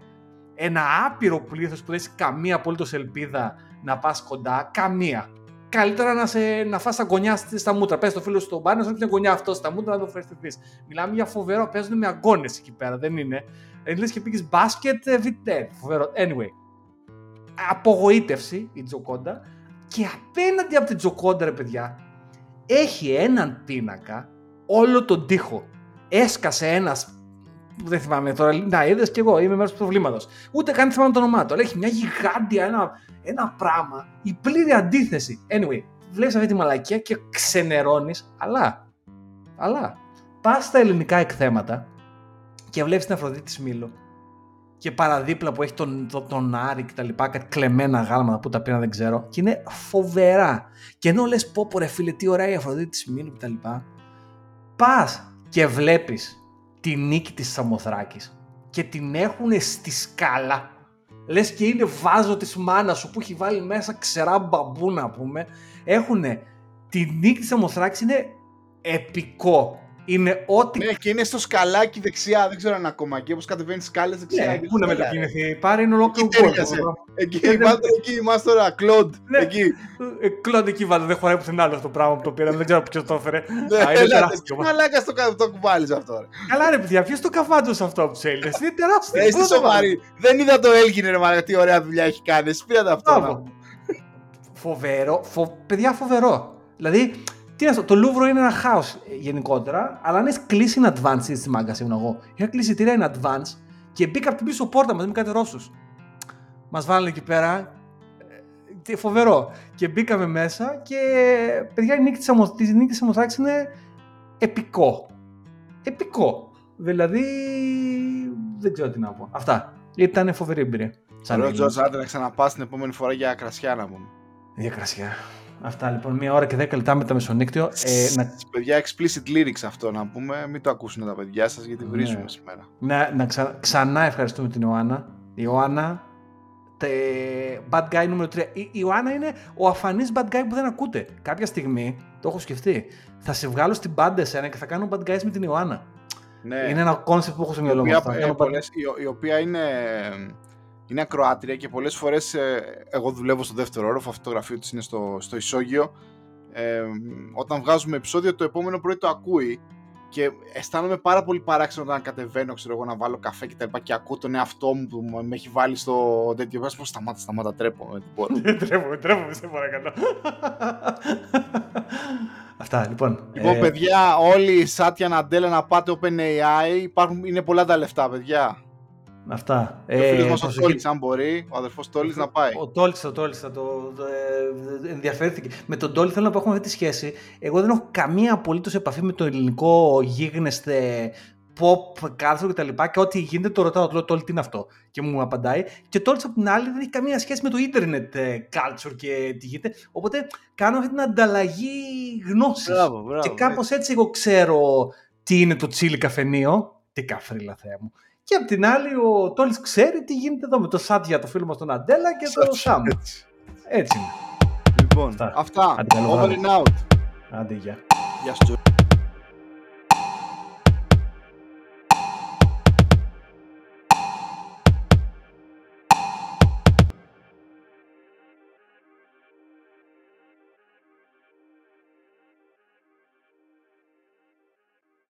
ένα άπειρο πλήθος που δεν έχει καμία απολύτως ελπίδα να πας κοντά. Καμία καλύτερα να, σε, να φας τα γωνιά στα μούτρα. Πες το φίλο σου στον μπάνι, να σου μια γωνιά αυτός στα μούτρα να το φέρεις Μιλάμε για φοβερό, παίζουν με αγκώνες εκεί πέρα, δεν είναι. Δεν λες και πήγες μπάσκετ, ε, βιτέ, φοβερό. Anyway, απογοήτευση η Τζοκόντα και απέναντι από την Τζοκόντα, ρε παιδιά, έχει έναν πίνακα όλο τον τοίχο. Έσκασε ένας δεν θυμάμαι τώρα. Να, είδες και εγώ, είμαι μέρος του προβλήματος. Ούτε καν θυμάμαι το όνομά του. Αλλά έχει μια γιγάντια, ένα, ένα πράγμα, η πλήρη αντίθεση. Anyway, βλέπεις αυτή τη μαλακία και ξενερώνεις, αλλά, αλλά, πας στα ελληνικά εκθέματα και βλέπεις την Αφροδίτη της Μήλου και παραδίπλα που έχει τον, τον, τον Άρη και τα λοιπά, κάτι κλεμμένα γάλματα που τα πήρα δεν ξέρω και είναι φοβερά. Και ενώ λες πω πω ρε φίλε τι ωραία η Αφροδίτη Μήλο και τα λοιπά, πας και βλέπεις τη νίκη της Σαμοθράκης και την έχουν στη σκάλα λες και είναι βάζο της μάνας σου που έχει βάλει μέσα ξερά μπαμπού να πούμε έχουν τη νίκη της Σαμοθράκης είναι επικό είναι ό,τι. Ναι, και είναι στο σκαλάκι δεξιά, δεν ξέρω αν ακόμα. Και όπως κατεβαίνει σκάλες δεξιά. Ναι, πού να μετακινηθεί, πάρει είναι ολόκληρο κόσμο. Εκεί, εκεί, εκεί είμαστε τώρα, Κλοντ. Ναι. Εκεί. Ε, Κλοντ εκεί βάλτε, δεν χωράει πουθενά άλλο αυτό το πράγμα που το πήραμε, δεν ξέρω ποιος το έφερε. Ναι, Μαλάκα στο το κουβάλι αυτό. Καλά, ρε παιδιά, ποιος το καφάντζο αυτό από τους Έλληνες; Είναι τεράστιο. Ε, είστε σοβαροί. Δεν είδα το Έλγινε, ρε Μαλάκα, τι ωραία δουλειά έχει κάνει. Εσύ πήρατε αυτό. Φοβερό, παιδιά φοβερό. Δηλαδή, τι να το Λούβρο είναι ένα χάος γενικότερα, αλλά αν έχεις κλείσει in advance στη μάγκα, ήμουν εγώ. Είχα κλείσει τυρία in advance και μπήκα από την πίσω πόρτα μαζί με κάτι Ρώσου. Μας βάλανε εκεί πέρα. Ε, φοβερό. Και μπήκαμε μέσα και παιδιά η νίκη της Αμοθράκη είναι επικό. Επικό. Δηλαδή. Δεν ξέρω τι να πω. Αυτά. Ήταν φοβερή εμπειρία. Σαν Τζορτζ, άντε να ξαναπάς την επόμενη φορά για κρασιά να πούμε. Για κρασιά. Αυτά λοιπόν, μία ώρα και δέκα λεπτά με το μεσονύκτιο. Ε, να... Παιδιά, explicit lyrics αυτό να πούμε. Μην το ακούσουν τα παιδιά σας γιατί βρίζουμε ναι. σήμερα. Να, να ξα... ξανά ευχαριστούμε την Ιωάννα. Η Ιωάννα, τε... bad guy νούμερο 3. Η Ιωάννα είναι ο αφανής bad guy που δεν ακούτε. Κάποια στιγμή, το έχω σκεφτεί, θα σε βγάλω στην πάντα εσένα και θα κάνω bad guys με την Ιωάννα. Ναι. Είναι ένα κόνσεπτ που έχω στο μυαλό μου. Η οποία είναι είναι ακροάτρια και πολλές φορές ε, εγώ δουλεύω στο δεύτερο όροφο, αυτό το γραφείο της είναι στο, στο ισόγειο. Ε, όταν βγάζουμε επεισόδιο το επόμενο πρωί το ακούει και αισθάνομαι πάρα πολύ παράξενο όταν κατεβαίνω ξέρω εγώ να βάλω καφέ και τα λοιπά και ακούω τον εαυτό μου που με έχει βάλει στο τέτοιο πες πως σταμάτα, σταμάτα, ντρέπομαι δεν μπορώ. [LAUGHS] ντρέπομαι, ντρέπομαι, σε παρακαλώ. [LAUGHS] Αυτά, λοιπόν. Λοιπόν, ε... παιδιά, όλοι οι Σάτια Ναντέλα να πάτε OpenAI, υπάρχουν, είναι πολλά τα λεφτά, παιδιά. Αυτά. Ο ε, φίλος μας ο Τόλης, αν μπορεί, ο αδερφός Τόλης να πάει. Ο Τόλης, ο Τόλης θα το ε, ενδιαφέρθηκε. Με τον Τόλη θέλω να πω έχουμε αυτή τη σχέση. Εγώ δεν έχω καμία απολύτως επαφή με το ελληνικό γίγνεσθε pop, κάρθρο κτλ. Και, και ό,τι γίνεται το ρωτάω, το λέω Τόλη τι είναι αυτό; Και μου απαντάει. Και Τόλης από την άλλη δεν έχει καμία σχέση με το internet ε, culture και τι γίνεται. Οπότε κάνω αυτή την ανταλλαγή γνώσης. Και κάπως έτσι εγώ ξέρω τι είναι το τσίλι καφενείο. Τι καφρίλα θέα μου. Και απ' την άλλη ο Τόλης ξέρει τι γίνεται εδώ με το Σάτια, το φίλο μας τον Αντέλα και το Σάμ. Έτσι είναι. Λοιπόν, αυτά. Over and out. Άντε, γεια. Γεια σου.